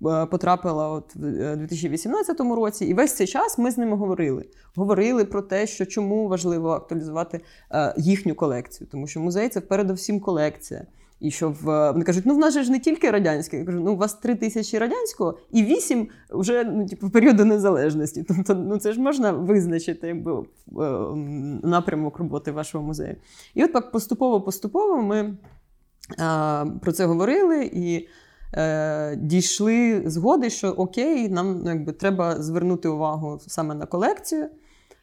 потрапила от в 2018 е, році, і весь цей час ми з ними говорили. Говорили про те, що чому важливо актуалізувати е, їхню колекцію, тому що музей це передовсім колекція. І що в вони кажуть, ну в нас же ж не тільки радянське. Я кажу, ну у вас три тисячі радянського і вісім вже ну, типу, періоду незалежності. Тобто, ну це ж можна визначити якби напрямок роботи вашого музею. І от так поступово-поступово ми а, про це говорили і е, дійшли згоди, що окей, нам ну, якби, треба звернути увагу саме на колекцію.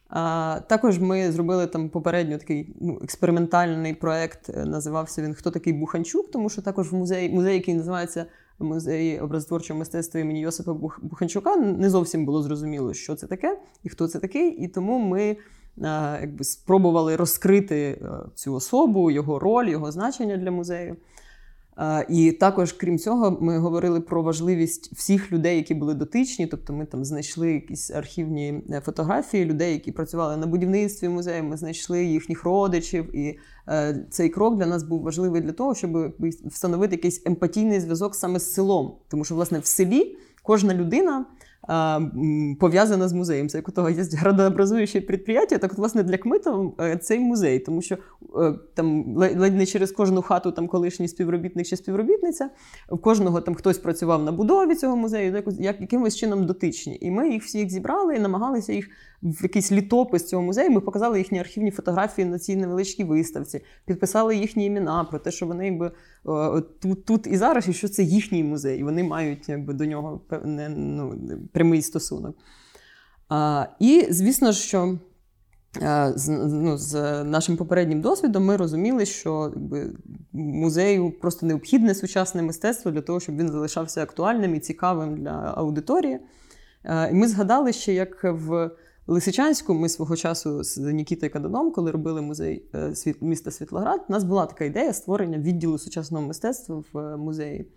А, Також ми зробили там попередньо такий ну, експериментальний проєкт, е, називався він Хто такий Буханчук, тому що також в музеї, музей, який називається музей образотворчого мистецтва імені Йосипа Буханчука, не зовсім було зрозуміло, що це таке і хто це такий. І тому ми а, якби, спробували розкрити е, цю особу, його роль, його значення для музею. І також, крім цього, ми говорили про важливість всіх людей, які були дотичні. Тобто, ми там знайшли якісь архівні е, фотографії людей, які працювали на будівництві музею. Ми знайшли їхніх родичів, і е, цей крок для нас був важливий для того, щоб встановити якийсь емпатійний зв'язок саме з селом. Тому що, власне, в селі кожна людина пов'язана з музеєм. Це як у того є градообразуюче підприємство, так от, власне, для Кмитова е, цей музей, тому що е, там ледь не через кожну хату там колишній співробітник чи співробітниця, в кожного там хтось працював на будові цього музею, як якимось чином дотичні. І ми їх всіх зібрали і намагалися їх в якийсь літопис цього музею. Ми показали їхні архівні фотографії на цій невеличкій виставці, підписали їхні імена про те, що вони якби тут тут і зараз, і що це їхній музей. і Вони мають якби до нього не, ну, прямий стосунок. А, І звісно, що. З ну, з нашим попереднім досвідом ми розуміли, що якби, музею просто необхідне сучасне мистецтво для того, щоб він залишався актуальним і цікавим для аудиторії. І ми згадали ще, як в Лисичанську ми свого часу з Нікітою Каданом, коли робили музей е, міста Світлоград, у нас була така ідея створення відділу сучасного мистецтва в е, музеї.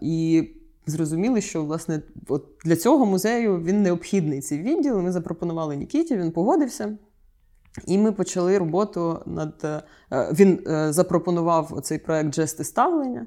І зрозуміли, що власне от для цього музею він необхідний цей відділ. Ми запропонували Нікіті, він погодився. І ми почали роботу над. Е, він запропонував цей проект Жести ставлення.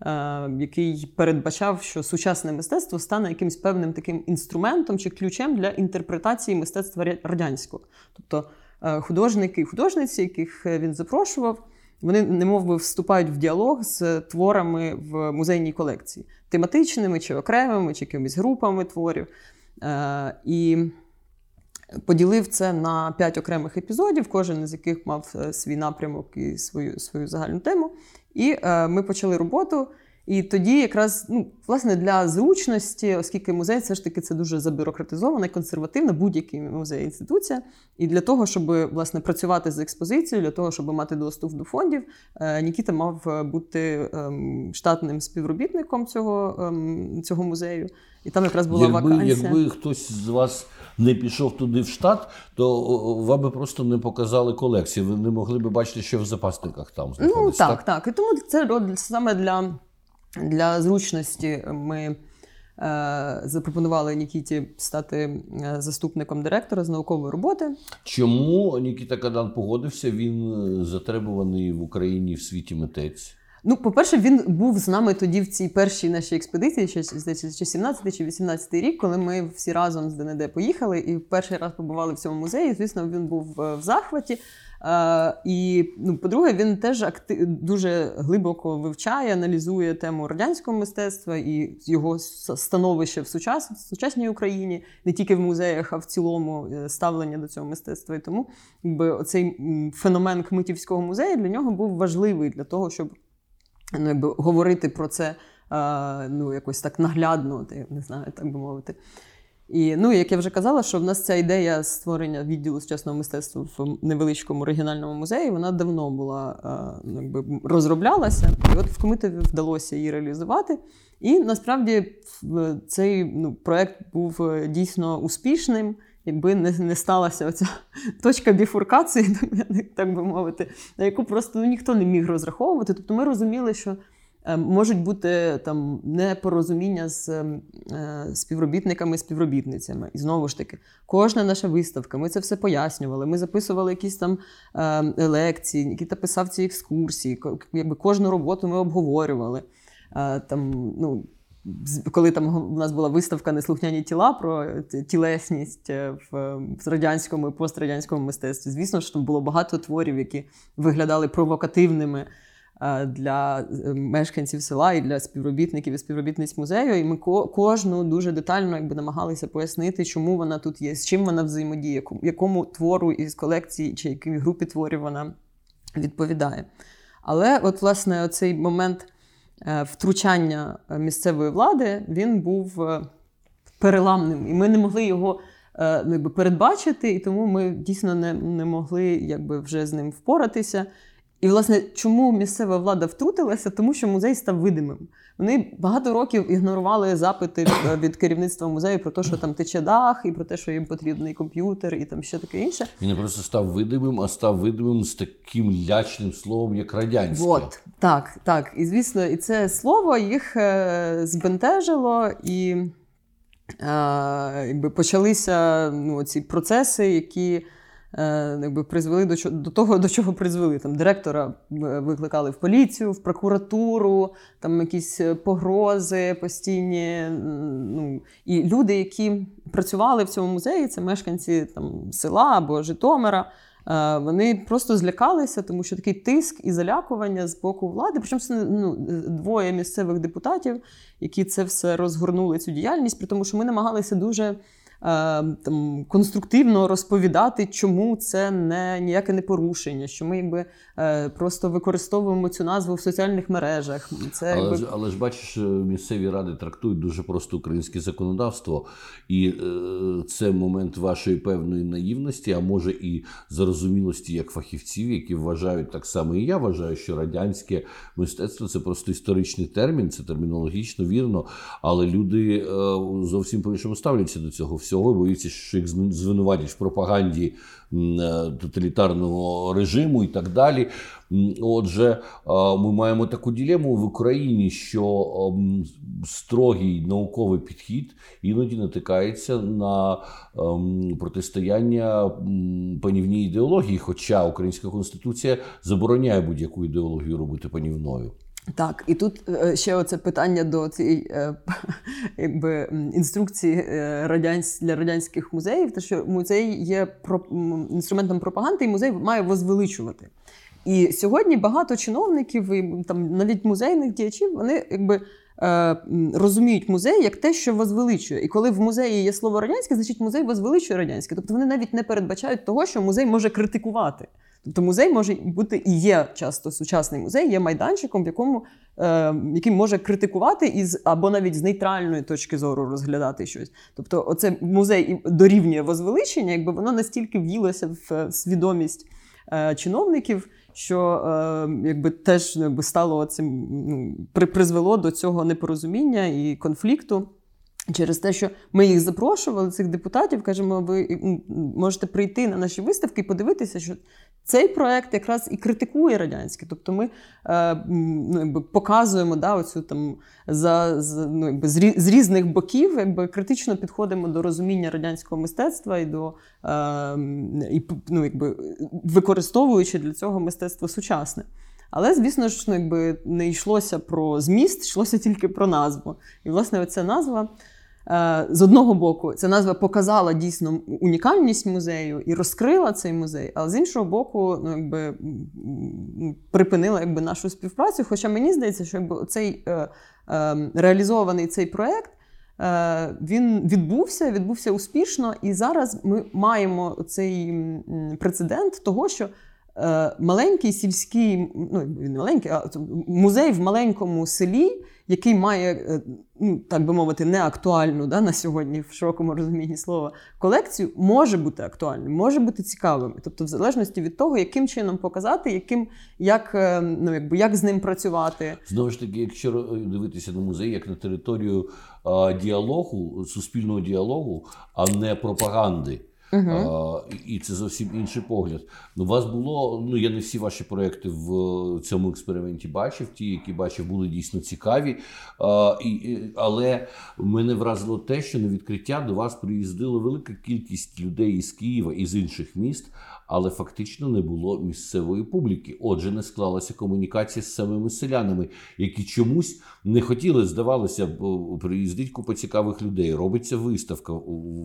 Е, який передбачав, що сучасне мистецтво стане якимось певним таким інструментом чи ключем для інтерпретації мистецтва радянського. Тобто е, художники і художниці, яких він запрошував, вони немов би вступають в діалог з творами в музейній колекції, тематичними чи окремими, чи якимись групами творів. Е, і поділив це на п'ять окремих епізодів, кожен із яких мав свій напрямок і свою, свою загальну тему. І е, ми почали роботу. І тоді, якраз ну, власне для зручності, оскільки музей все ж таки це дуже забюрократизована консервативна, будь-який музей інституція. І для того, щоб власне працювати з експозицією, для того, щоб мати доступ до фондів, е, Нікіта мав е, бути ем, штатним співробітником цього ем, цього музею. І там якраз була якби, вакансія. Якби хтось з вас не пішов туди в штат, то вам би просто не показали колекції. Ви не могли би бачити, що в запасниках там знаходиться. Ну так, так. так. І тому це саме для, для зручності ми. Е, запропонували Нікіті стати е, заступником директора з наукової роботи. Чому Нікіта Кадан погодився? Він е, затребуваний в Україні в світі митець. Ну, по-перше, він був з нами тоді в цій першій нашій експедиції, ще чи 17 чи 18 рік, коли ми всі разом з ДНД поїхали і перший раз побували в цьому музеї. Звісно, він був е, в захваті. Uh, і, ну, по-друге, він теж актив, дуже глибоко вивчає, аналізує тему радянського мистецтва і його становище в сучас, в сучасній Україні, не тільки в музеях, а в цілому е, ставлення до цього мистецтва. І тому якби, оцей феномен Кмитівського музею для нього був важливий для того, щоб ну, якби, говорити про це ну, якось так наглядно, не знаю, так би мовити. І ну, як я вже казала, що в нас ця ідея створення відділу сучасного мистецтва в невеличкому регіональному музеї, вона давно була ну, якби розроблялася, і от в комітеті вдалося її реалізувати. І насправді цей ну, проект був е, дійсно успішним, якби не не сталася оця [LAUGHS] точка біфуркації, [LAUGHS] так би мовити, на яку просто ну, ніхто не міг розраховувати. Тобто ми розуміли, що е, можуть бути там непорозуміння з е, співробітниками співробітницями. І знову ж таки, кожна наша виставка, ми це все пояснювали. Ми записували якісь там е, лекції, Нікіта писав ці екскурсії, якби кожну роботу ми обговорювали. Там, ну, коли там у нас була виставка Неслухняні тіла про тілесність е, в радянському і пострадянському мистецтві, звісно що там було багато творів, які виглядали провокативними е, для е, мешканців села і для співробітників і співробітниць музею. І ми кожну дуже детально якби намагалися пояснити, чому вона тут є, з чим вона взаємодіє, якому твору із колекції чи якій групі творів вона відповідає. Але, от, власне, цей момент. Е, втручання місцевої влади він був е, переламним, і ми не могли його е, ну, якби, передбачити, і тому ми дійсно не не могли якби, вже з ним впоратися. І, власне, чому місцева влада втрутилася? Тому що музей став видимим. Вони багато років ігнорували запити від керівництва музею про те, що там тече дах, і про те, що їм потрібний комп'ютер, і там ще таке інше. Він не просто став видимим, а став видимим з таким лячним словом, як радянське. От, так, так. І звісно, і це слово їх е, збентежило і е, якби почалися ну, ці процеси, які. Е, якби призвели до до того, до чого призвели. Там Директора викликали в поліцію, в прокуратуру, там якісь погрози постійні. Ну, І люди, які працювали в цьому музеї, це мешканці там, села або Житомира. Е, вони просто злякалися, тому що такий тиск і залякування з боку влади. Причому це ну, двоє місцевих депутатів, які це все розгорнули цю діяльність, при тому, що ми намагалися дуже Е, там, конструктивно розповідати, чому це не ніяке не порушення, що ми якби е, просто використовуємо цю назву в соціальних мережах. Це але, якби... ж, але ж бачиш, місцеві ради трактують дуже просто українське законодавство, і е, це момент вашої певної наївності, а може і зарозумілості як фахівців, які вважають так само. І я вважаю, що радянське мистецтво це просто історичний термін, це термінологічно вірно, але люди е, зовсім по іншому ставляться до цього всього всього, боїться, що їх звинуватять в пропаганді е, тоталітарного режиму і так далі. Отже, ми маємо таку ділему в Україні, що строгий науковий підхід іноді натикається на протистояння панівній ідеології, хоча українська конституція забороняє будь-яку ідеологію робити панівною. Так, і тут е, ще оце питання до цієї е, [LAUGHS] якби, інструкції е, для радянських музеїв, те, що музей є інструментом пропаганди, і музей має возвеличувати. І сьогодні багато чиновників і там навіть музейних діячів вони якби. Розуміють музей як те, що возвеличує. І коли в музеї є слово радянське, значить музей возвеличує радянське. Тобто вони навіть не передбачають того, що музей може критикувати. Тобто музей може бути і є часто сучасний музей, є майданчиком, в якому е, який може критикувати із або навіть з нейтральної точки зору розглядати щось. Тобто, оце музей дорівнює возвеличення, якби воно настільки в'їлося в свідомість е, чиновників. Що е, якби теж якби стало цим ну, призвело до цього непорозуміння і конфлікту. Через те, що ми їх запрошували, цих депутатів, кажемо, ви можете прийти на наші виставки і подивитися, що цей проект якраз і критикує радянське. Тобто ми е, ну, якби, показуємо да, оцю, там, за, з, ну, якби, з різних боків якби, критично підходимо до розуміння радянського мистецтва і до е, і, ну, якби, використовуючи для цього мистецтво сучасне. Але, звісно ж, ну, якби не йшлося про зміст, йшлося тільки про назву. І, власне, оця назва. Е, з одного боку, ця назва показала дійсно унікальність музею і розкрила цей музей, а з іншого боку, ну якби припинила якби нашу співпрацю. Хоча мені здається, що цей е, е, реалізований цей проєкт, е, він відбувся, відбувся успішно, і зараз ми маємо цей прецедент того, що. Маленький сільський, ну не маленький, а музей в маленькому селі, який має, е, ну так би мовити, неактуальну да, на сьогодні в широкому розумінні слова колекцію, може бути актуальним, може бути цікавим. Тобто, в залежності від того, яким чином показати, яким як е, ну якби як з ним працювати, знову ж таки, якщо дивитися на музей, як на територію а, діалогу, суспільного діалогу, а не пропаганди. Угу. А, І це зовсім інший погляд. Ну, вас було, ну я не всі ваші проекти в цьому експерименті бачив. Ті, які бачив, були дійсно цікаві. А, і, Але мене вразило те, що на відкриття до вас приїздила велика кількість людей із Києва і з інших міст але фактично не було місцевої публіки. Отже, не склалася комунікація з самими селянами, які чомусь не хотіли, здавалося, приїздить купа цікавих людей. Робиться виставка.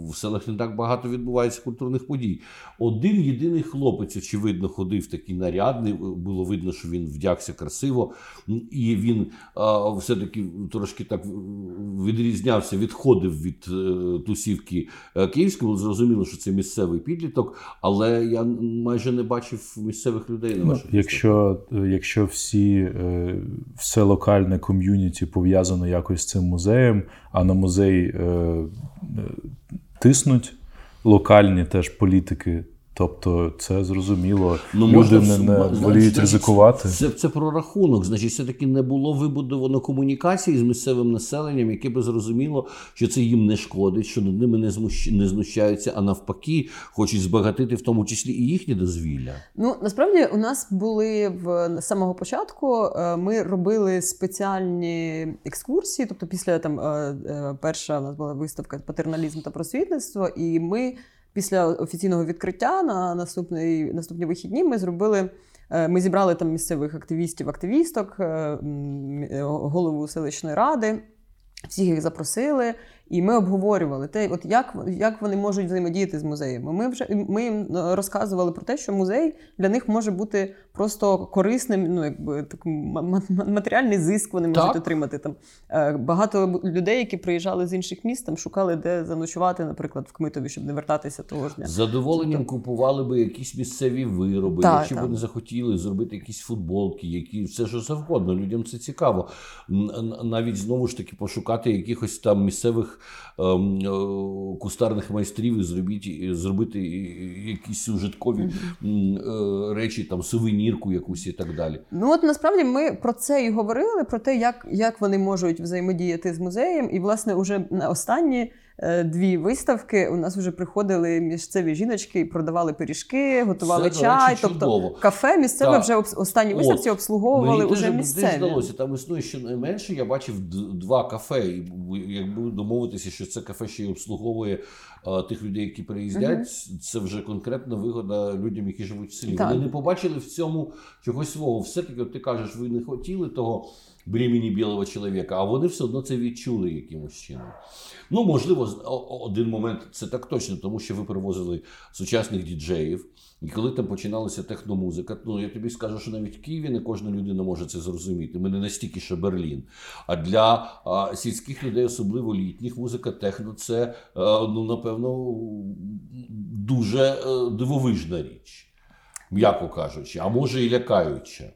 В селах не так багато відбувається культурних подій. Один єдиний хлопець, очевидно, ходив такий нарядний. Було видно, що він вдягся красиво, і він все-таки трошки так відрізнявся, відходив від е, тусівки е, Київської. Було зрозуміло, що це місцевий підліток, але я майже не бачив місцевих людей на ну, ваших Якщо якщо всі е, все локальне ком'юніті пов'язано якось з цим музеєм, а на музей е, е, тиснуть локальні теж політики Тобто це зрозуміло. Ну, Люди не, не воліють ризикувати. Це це про рахунок. Значить, все-таки не було вибудовано комунікації з місцевим населенням, яке би зрозуміло, що це їм не шкодить, що над ними не змущ... не знущаються, а навпаки, хочуть збагатити в тому числі і їхні дозвілля. Ну насправді у нас були в з самого початку. Е, ми робили спеціальні екскурсії. Тобто, після там е, е, перша у нас була виставка патерналізм та просвітництво, і ми після офіційного відкриття на наступний наступні вихідні ми зробили. Е, ми зібрали там місцевих активістів, активісток, е, голову селищної ради. Всіх їх запросили, і ми обговорювали те, от як як вони можуть взаємодіяти з музеями. Ми вже ми їм е, розказували про те, що музей для них може бути просто корисним. Ну якби так матеріальний зиск вони можуть так. отримати. Там е, багато людей, які приїжджали з інших міст, там шукали де заночувати, наприклад, в Кмитові, щоб не вертатися того ж дня. З задоволенням тобто купували би якісь місцеві вироби, так, якщо б вони захотіли зробити якісь футболки, які все що завгодно. Людям це цікаво. Навіть знову ж таки пошукати якихось там місцевих. Ем, е, кустарних майстрів і зробити, зробити якісь сюжеткові mm-hmm. речі, там сувенірку якусь і так далі. Ну от насправді ми про це і говорили: про те, як, як вони можуть взаємодіяти з музеєм, і власне уже на останні. Е, дві виставки. У нас вже приходили місцеві жіночки і продавали пиріжки, готували Це, чай. Речі, тобто чудово. кафе місцеве так. вже останні виставці От. обслуговували Мені вже місцеві. здалося. Там існує щонайменше. Я бачив два кафе, і якби домовитися, що це кафе ще й обслуговує а, тих людей, які приїздять. Угу. Це вже конкретна вигода людям, які живуть в селі. Так. Вони не побачили в цьому чогось свого. Все таки, от ти кажеш, ви не хотіли того бремені білого чоловіка, а вони все одно це відчули якимось чином. Ну, можливо, один момент це так точно, тому що ви привозили сучасних діджеїв. І коли там починалася техномузика, ну я тобі скажу, що навіть в Києві не кожна людина може це зрозуміти. Ми не настільки, що Берлін. А для а, сільських людей, особливо літніх, музика техно це а, ну напевно дуже е, дивовижна річ, м'яко кажучи, а може і лякаюча.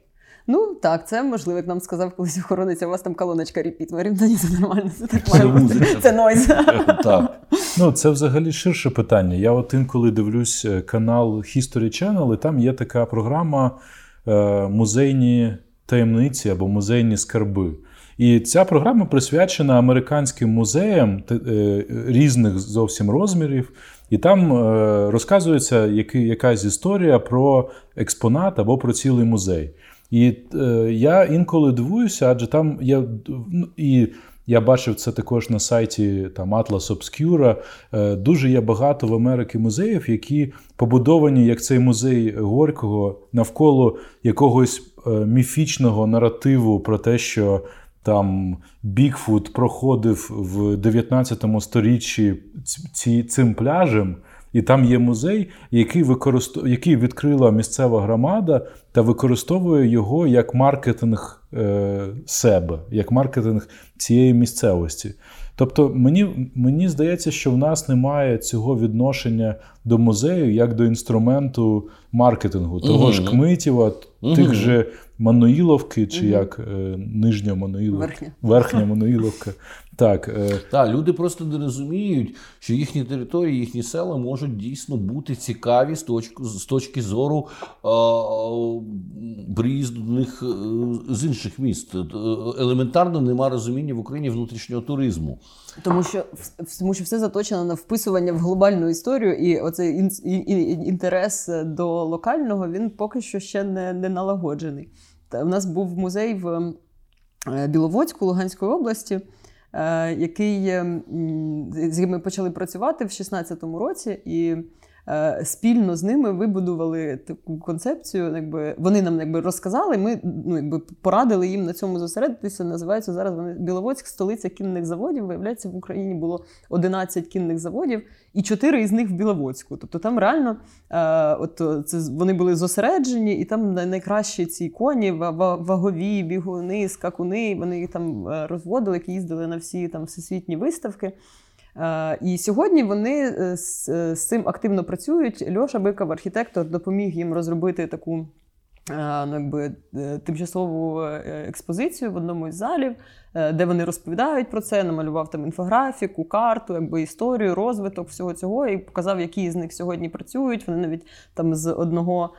Ну так, це можливо, як нам сказав колись охоронець, у вас там колоночка репіт. Марім, ні, це нормально, це так має бути. Це нойз. [LAUGHS] Так. Ну, це взагалі ширше питання. Я от інколи дивлюсь е, канал History Channel, і там є така програма е, музейні таємниці або музейні скарби. І ця програма присвячена американським музеям е, різних зовсім розмірів. І там розказується якась історія про експонат або про цілий музей. І е, я інколи дивуюся, адже там я ну, і. Я бачив це також на сайті там Atlas Obscura. Е, дуже є багато в Америці музеїв, які побудовані як цей музей Горького навколо якогось е, міфічного наративу про те, що там Бікфут проходив в 19 сторіччі цим пляжем. І там є музей, який використов... який відкрила місцева громада та використовує його як маркетинг е, себе, як маркетинг цієї місцевості. Тобто, мені мені здається, що в нас немає цього відношення до музею як до інструменту маркетингу, того ж Кмитєва, тих же Мануїловки, чи як е, нижня Мануїловка, верхня, верхня Мануїловка. Так, е... Так, люди просто не розуміють, що їхні території, їхні села можуть дійсно бути цікаві з точки з точки зору е, приїзду до них е, з інших міст. Е, елементарно нема розуміння в Україні внутрішнього туризму. Тому що тому що все заточено на вписування в глобальну історію, і оцей ін, ін, інтерес до локального він поки що ще не, не налагоджений. Та, у нас був музей в е, Біловодську Луганської області. Е, який з яким ми почали працювати в 2016 році, і спільно з ними вибудували таку концепцію. Якби Вони нам якби розказали, ми ну, якби порадили їм на цьому зосередитися. Називаються зараз вони Біловодськ, столиця кінних заводів. Виявляється, в Україні було 11 кінних заводів, і 4 із них в Біловодську. Тобто там реально е, от це вони були зосереджені, і там найкращі ці коні, вагові, бігуни, скакуни. Вони їх там е, розводили, які їздили на всі там всесвітні виставки. Е, і сьогодні вони е, е, з цим активно працюють. Льоша Биков, архітектор, допоміг їм розробити таку ну, якби, тимчасову експозицію в одному із залів, де вони розповідають про це, намалював там інфографіку, карту, якби історію, розвиток всього цього і показав, які з них сьогодні працюють. Вони навіть там з одного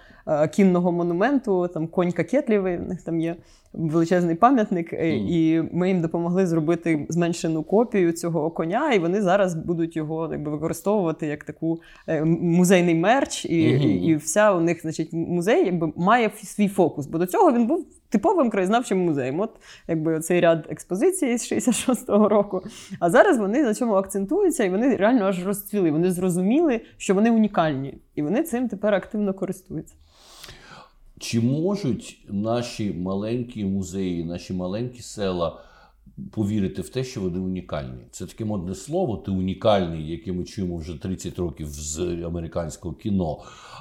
кінного монументу, там конь Кокетлєвий, в них там є величезний пам'ятник, mm. і ми їм допомогли зробити зменшену копію цього коня, і вони зараз будуть його якби використовувати як таку е, музейний мерч, і mm-hmm. і, і вся у них, значить, музей якби має свій фокус. Бо до цього він був типовим краєзнавчим музеєм. От якби цей ряд експозицій з 66-го року. А зараз вони на цьому акцентуються, і вони реально аж розцвіли. Вони зрозуміли, що вони унікальні, і вони цим тепер активно користуються. Чи можуть наші маленькі музеї, наші маленькі села повірити в те, що вони унікальні? Це таке модне слово, ти унікальний, яке ми чуємо вже 30 років з американського кіно.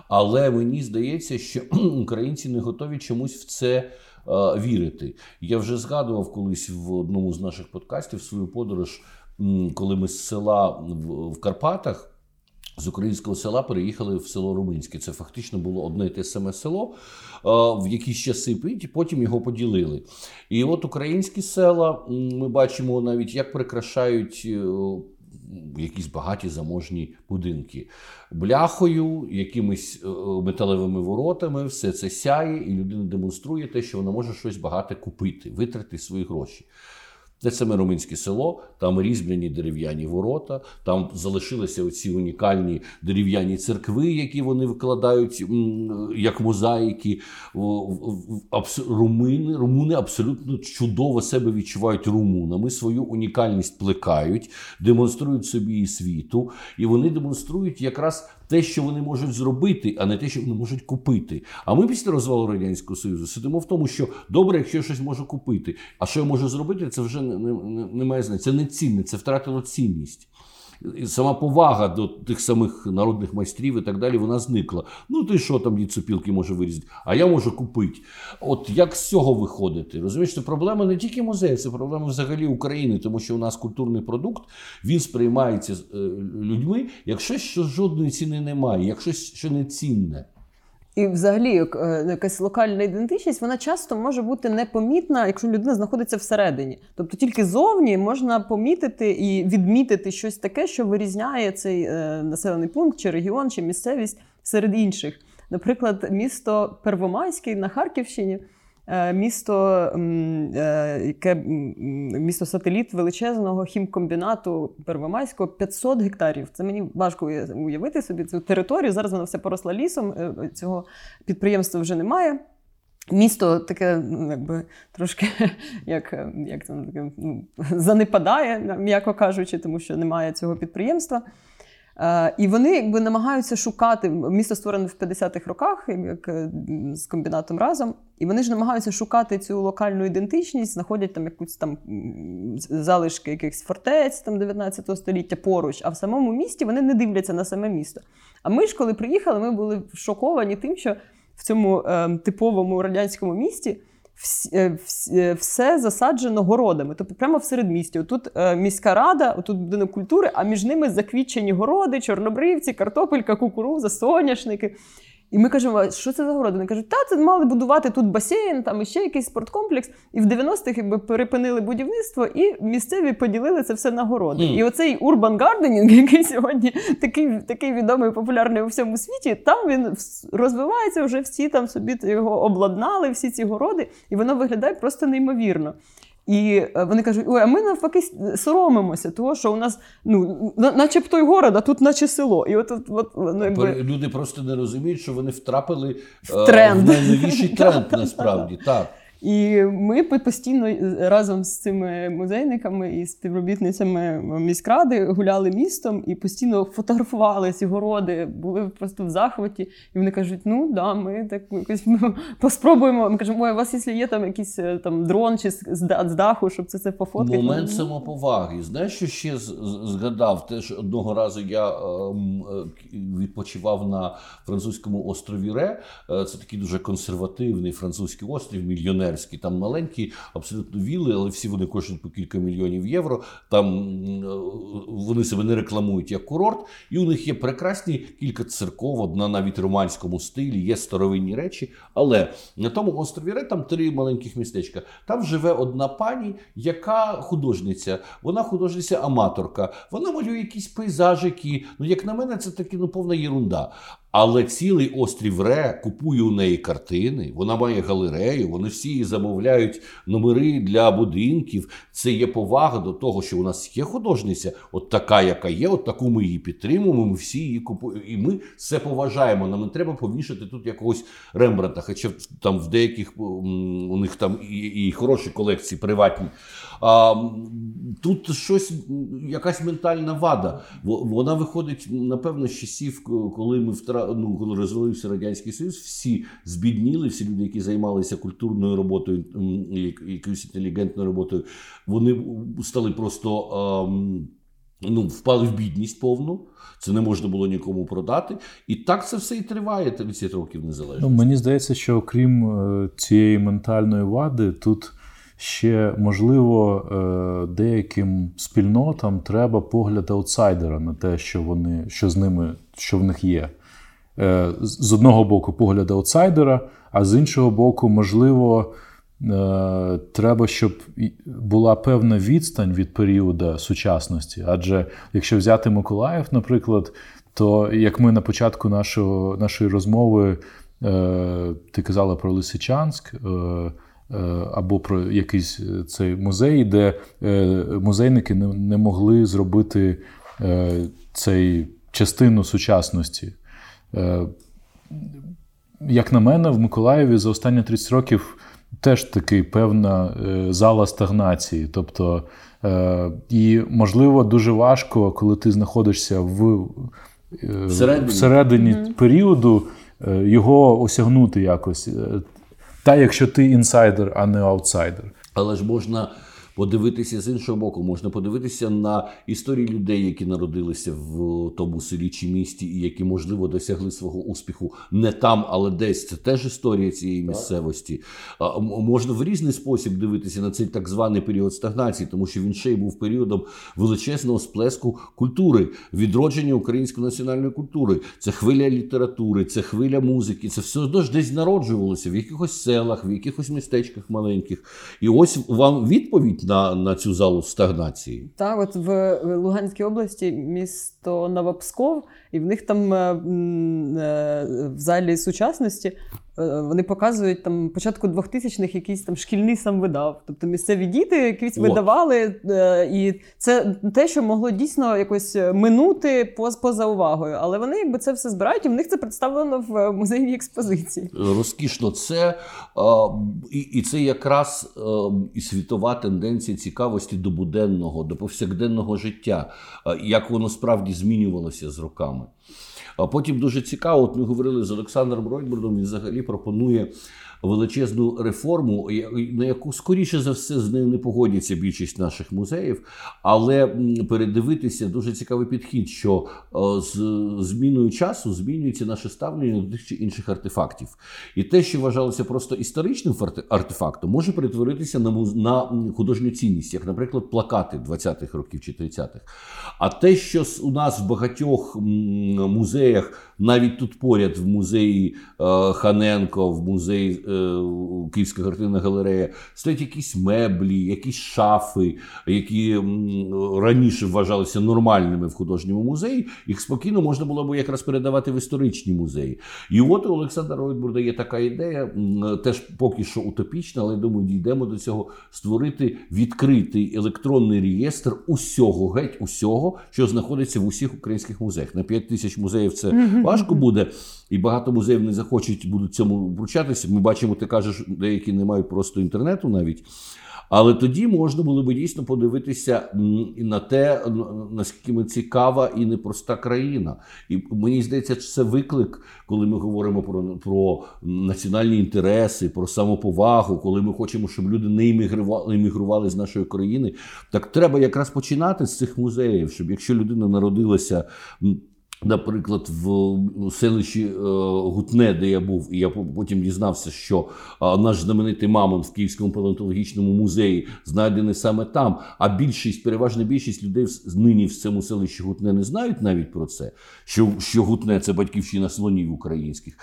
Але мені здається, що [CLEARS THROAT] українці не готові чомусь в це е, вірити. Я вже згадував колись в одному з наших подкастів свою подорож, коли ми з села в Карпатах. З українського села переїхали в село Руминське. Це фактично було одне те саме село в якісь часи, і потім його поділили. І от українські села ми бачимо навіть, як прикрашають. Е, якісь багаті заможні будинки бляхою, якимись е, металевими воротами, все це сяє, і людина демонструє те, що вона може щось багате купити, витрати свої гроші. Це саме Руминське село, там різьбляні дерев'яні ворота, там залишилися оці унікальні дерев'яні церкви, які вони викладають як мозаїки. Румини, румуни абсолютно чудово себе відчувають румунами, свою унікальність плекають, демонструють собі і світу, і вони демонструють якраз те, що вони можуть зробити, а не те, що вони можуть купити. А ми після розвалу радянського союзу сидимо в тому, що добре, якщо я щось можу купити, а що я можу зробити, це вже не, не, не має значення. Це не цінне, це втратило цінність. Сама повага до тих самих народних майстрів і так далі, вона зникла. Ну, ти що там цупілки може вирізати, а я можу купити. От як з цього виходити? Розумієш, це проблема не тільки музею, це проблема взагалі України, тому що у нас культурний продукт він сприймається е, людьми, якщо що жодної ціни немає, якщо що не цінне. І, взагалі, е, якась локальна ідентичність, вона часто може бути непомітна, якщо людина знаходиться всередині. Тобто тільки зовні можна помітити і відмітити щось таке, що вирізняє цей е, населений пункт, чи регіон, чи місцевість серед інших. Наприклад, місто Первомайський на Харківщині. Е, місто, е, яке місто сателіт величезного хімкомбінату Первомайського 500 гектарів. Це мені важко уявити собі цю територію. Зараз вона вся поросла лісом. Е, цього підприємства вже немає. Місто таке, ну, якби трошки [LAUGHS] як як це таке, ну, [LAUGHS] занепадає, м'яко кажучи, тому що немає цього підприємства. Е, і вони якби намагаються шукати місто створене в 50-х роках, як е, з комбінатом разом. І вони ж намагаються шукати цю локальну ідентичність, знаходять там якусь там залишки якихось фортець там 19 століття поруч. А в самому місті вони не дивляться на саме місто. А ми ж, коли приїхали, ми були шоковані тим, що в цьому е, типовому радянському місті. Е, е, все засаджено городами, тобто прямо в середмісті. Тут е, міська рада, тут будинок культури, а між ними заквітчені городи, чорнобривці, картопелька, кукуруза, соняшники. І ми кажемо, що це за городи? Вони кажуть, та це мали будувати тут басейн, там іще якийсь спорткомплекс. І в 90-х якби перепинили будівництво, і місцеві поділили це все на городи. Mm. І оцей урбан гарденінг, [LAUGHS] який сьогодні такий такий відомий популярний у всьому світі, там він розвивається вже всі там собі його обладнали, всі ці городи, і воно виглядає просто неймовірно. І е, вони кажуть, ой, а ми навпаки соромимося, того, що у нас ну, начебто й город, а тут наче село. І от, от, от ну, якби... Люди просто не розуміють, що вони втрапили в, тренд. в найновіший тренд насправді. так. І ми постійно е, разом з цими музейниками і співробітницями міськради гуляли містом і постійно фотографували ці городи, були просто в захваті. І вони кажуть: ну да, ми так якось [LAUGHS] поспробуємо. Ми кажемо, ой, у вас, якщо є там якийсь е, там дрон чи з даху, щоб це це пофоткати. Момент самоповаги. Знаєш, що ще згадав? Теж одного разу я е, відпочивав на французькому острові Ре. Це такий дуже консервативний французький острів, мільйонер піонерські, там маленькі, абсолютно вілли, але всі вони коштують по кілька мільйонів євро. Там е, вони себе не рекламують як курорт, і у них є прекрасні кілька церков, одна навіть в романському стилі, є старовинні речі. Але на тому острові Ре там три маленьких містечка. Там живе одна пані, яка художниця. Вона художниця-аматорка. Вона малює якісь пейзажики. Ну, як на мене, це таки ну повна єрунда. Але цілий острів Ре купує у неї картини, вона має галерею, вони всі її замовляють номери для будинків. Це є повага до того, що у нас є художниця, от така, яка є, от таку ми її підтримуємо. Ми всі її купуємо. І ми це поважаємо. Нам не треба повішати тут якогось Рембранта. Хоча там в деяких у них там і, і хороші колекції приватні. Тут щось, якась ментальна вада. Вона виходить, напевно, з часів, коли ми втра... ну, коли розвалився Радянський Союз, всі збідніли, всі люди, які займалися культурною роботою, якоюсь інтелігентною роботою, вони стали просто. А, Ну, впали в бідність повну, це не можна було нікому продати. І так це все і триває 30 років незалежності. Ну, Мені здається, що окрім е, цієї ментальної вади, тут ще можливо е, деяким спільнотам треба погляд аутсайдера на те, що вони що з ними, що в них є. Е, з одного боку, погляд аутсайдера, а з іншого боку, можливо. Е, треба, щоб була певна відстань від періоду сучасності. Адже якщо взяти Миколаїв, наприклад, то як ми на початку нашого, нашої розмови ти казала про Лисичанськ, або про якийсь е, цей музей, де е, музейники не могли зробити цей частину сучасності. Як на мене, в Миколаєві за останні 30 років теж таки певна зала стагнації. Тобто, і, можливо, дуже важко, коли ти знаходишся в всередині, всередині mm-hmm. періоду, його осягнути якось. Та якщо ти інсайдер, а не аутсайдер. Але ж можна подивитися з іншого боку, можна подивитися на історії людей, які народилися в тому селі чи місті, і які, можливо, досягли свого успіху не там, але десь. Це теж історія цієї місцевості. Можна в різний спосіб дивитися на цей так званий період стагнації, тому що він ще й був періодом величезного сплеску культури, відродження української національної культури. Це хвиля літератури, це хвиля музики. Це все одно ж десь народжувалося в якихось селах, в якихось містечках маленьких. І ось вам відповідь на на цю залу стагнації. Так, от в Луганській області місто Новопсков, і в них там е, е, в залі сучасності вони показують там початку 2000-х якийсь там шкільний сам видав. Тобто місцеві діти якісь видавали, е, і це те, що могло дійсно якось минути поза увагою. Але вони якби це все збирають, і в них це представлено в музейній експозиції. Розкішно це і це якраз і світова тенденція цікавості до буденного, до повсякденного життя, як воно справді змінювалося з роками. А потім дуже цікаво, от ми говорили з Олександром Ройбурдом, він взагалі пропонує величезну реформу, на яку скоріше за все з нею не погодяться більшість наших музеїв. Але передивитися дуже цікавий підхід, що е, з зміною часу змінюється наше ставлення до тих чи інших артефактів. І те, що вважалося просто історичним артефактом, може перетворитися на на художню цінність, як, наприклад, плакати 20-х років чи 30-х. А те, що у нас в багатьох музеях навіть тут поряд в музеї е, Ханенко, в музеї е, Київська картинна галерея, стоять якісь меблі, якісь шафи, які раніше вважалися нормальними в художньому музеї. Їх спокійно можна було б якраз передавати в історичні музеї. І от у Олександра Ройтбурда є така ідея, теж поки що утопічна, але думаю, дійдемо до цього створити відкритий електронний реєстр усього, геть усього, що знаходиться в усіх українських музеях. На 5 тисяч музеїв це важко буде, і багато музеїв не захочуть будуть цьому вручатися. Ми бачимо, ти кажеш, деякі не мають просто інтернету навіть. Але тоді можна було би дійсно подивитися на те, наскільки ми цікава і непроста країна. І мені здається, це виклик, коли ми говоримо про про національні інтереси, про самоповагу, коли ми хочемо, щоб люди не іммігрували, іммігрували з нашої країни. Так треба якраз починати з цих музеїв, щоб якщо людина народилася. Наприклад, в селищі е, Гутне, де я був, і я потім дізнався, що наш знаменитий мамон в Київському палеонтологічному музеї знайдений саме там. А більшість, переважна більшість людей нині в цьому селищі Гутне не знають навіть про це. Що що Гутне це батьківщина слонів українських.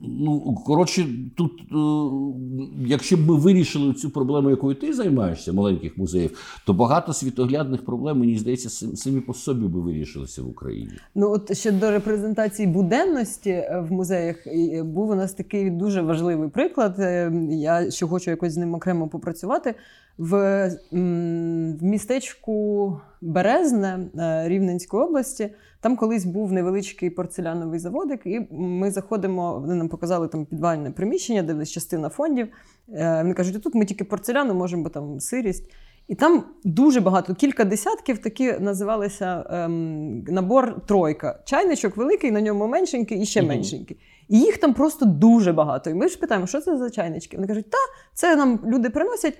Ну коротше, тут, е, якщо б ми вирішили цю проблему, якою ти займаєшся, маленьких музеїв, то багато світоглядних проблем мені здається самі по собі би вирішилися в Україні. Ну от ще до репрезентації буденності е, в музеях був у нас такий дуже важливий приклад. Е, я ще хочу якось з ним окремо попрацювати. В, в містечку Березне е, Рівненської області. Там колись був невеличкий порцеляновий заводик, і ми заходимо. Вони нам показали там підвальне приміщення, де частина фондів. Вони кажуть, тут ми тільки порцеляну можемо, бо там сирість. І там дуже багато, кілька десятків такі називалися ем, набор тройка. Чайничок великий, на ньому меншенький і ще меншенький. І їх там просто дуже багато. І ми ж питаємо, що це за чайнички? Вони кажуть, та це нам люди приносять.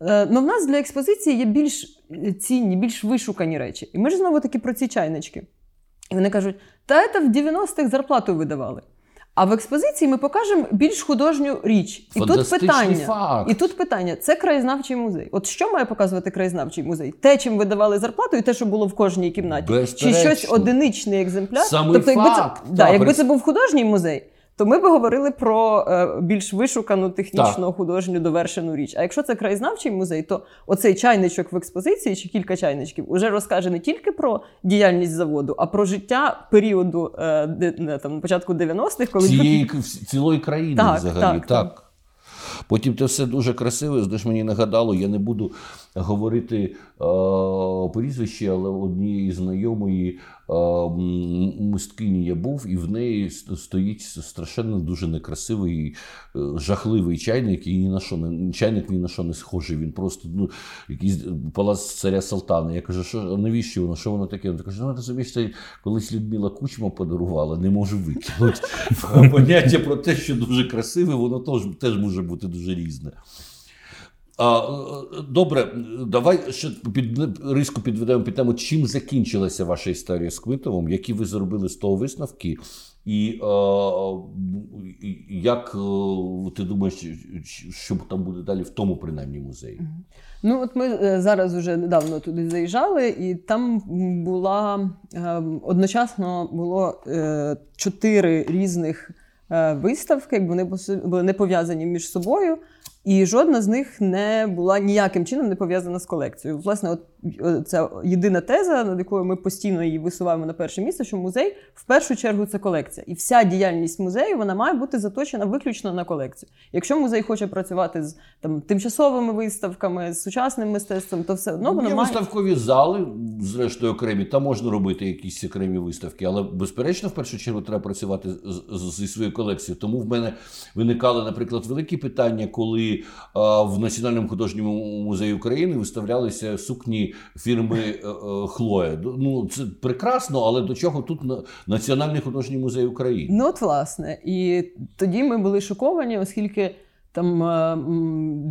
Е, ну в нас для експозиції є більш цінні, більш вишукані речі. І ми ж знову таки про ці чайнички. І вони кажуть, та це в 90-х зарплату видавали. А в експозиції ми покажемо більш художню річ. І тут питання факт. і тут питання: це краєзнавчий музей. От що має показувати краєзнавчий музей? Те, чим ви давали зарплату, і те, що було в кожній кімнаті, чи щось одиничний екземпляр. Саме тобто, якби факт. це да, якби це був художній музей то ми би говорили про е, більш вишукану технічно так. художню довершену річ. А якщо це краєзнавчий музей, то оцей чайничок в експозиції чи кілька чайничків уже розкаже не тільки про діяльність заводу, а про життя періоду е, де, там початку 90-х, коли цієї цілої країни так, взагалі так. так. Потім це все дуже красиво. Здесь мені нагадало, я не буду говорити е, прізвище, але однієї знайомої мисткині я був, і в неї стоїть страшенно дуже некрасивий, е, жахливий чайник, і ні на що не чайник ні на що не схожий. Він просто ну, якийсь палац царя Салтана. Я кажу, що навіщо воно? Що воно таке? Вона каже, ну розумієш, це колись Людмила Кучма подарувала, не можу викинути. [LAUGHS] Поняття про те, що дуже красиве, воно теж може бути дуже різне. А, Добре, давай ще під риску підведемо під тему, чим закінчилася ваша історія з Квитовим, які ви зробили з того висновки, і а, як ти думаєш, що там буде далі в тому принаймні музеї? Ну, от ми е, зараз вже недавно туди заїжджали, і там була одночасно було е, чотири різних е, виставки, вони були не пов'язані між собою. І жодна з них не була ніяким чином не пов'язана з колекцією. Власне, от це єдина теза, над якою ми постійно її висуваємо на перше місце, що музей в першу чергу це колекція. І вся діяльність музею вона має бути заточена виключно на колекцію. Якщо музей хоче працювати з там тимчасовими виставками, з сучасним мистецтвом, то все одно воно Є має... виставкові зали, зрештою окремі, там можна робити якісь окремі виставки, але безперечно, в першу чергу треба працювати зі своєю колекцією. Тому в мене виникали, наприклад, великі питання, коли а, в Національному художньому музеї України виставлялися сукні фірми е, е, Хлоя. Ну це прекрасно, але до чого тут Національний художній музей України? Ну от власне, і тоді ми були шоковані, оскільки. Там е,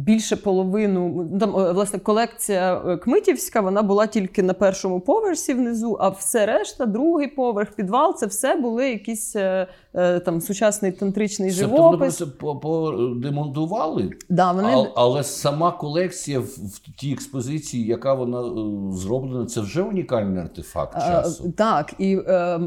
більше половину там власне колекція Кмитівська вона була тільки на першому поверсі внизу, а все решта, другий поверх, підвал це все були якісь Е, там сучасний тантричний живопис. Тобто подемонтували, да, вони... а, але сама колекція в, в тій експозиції, яка вона е, зроблена, це вже унікальний артефакт часу. А, так, і е,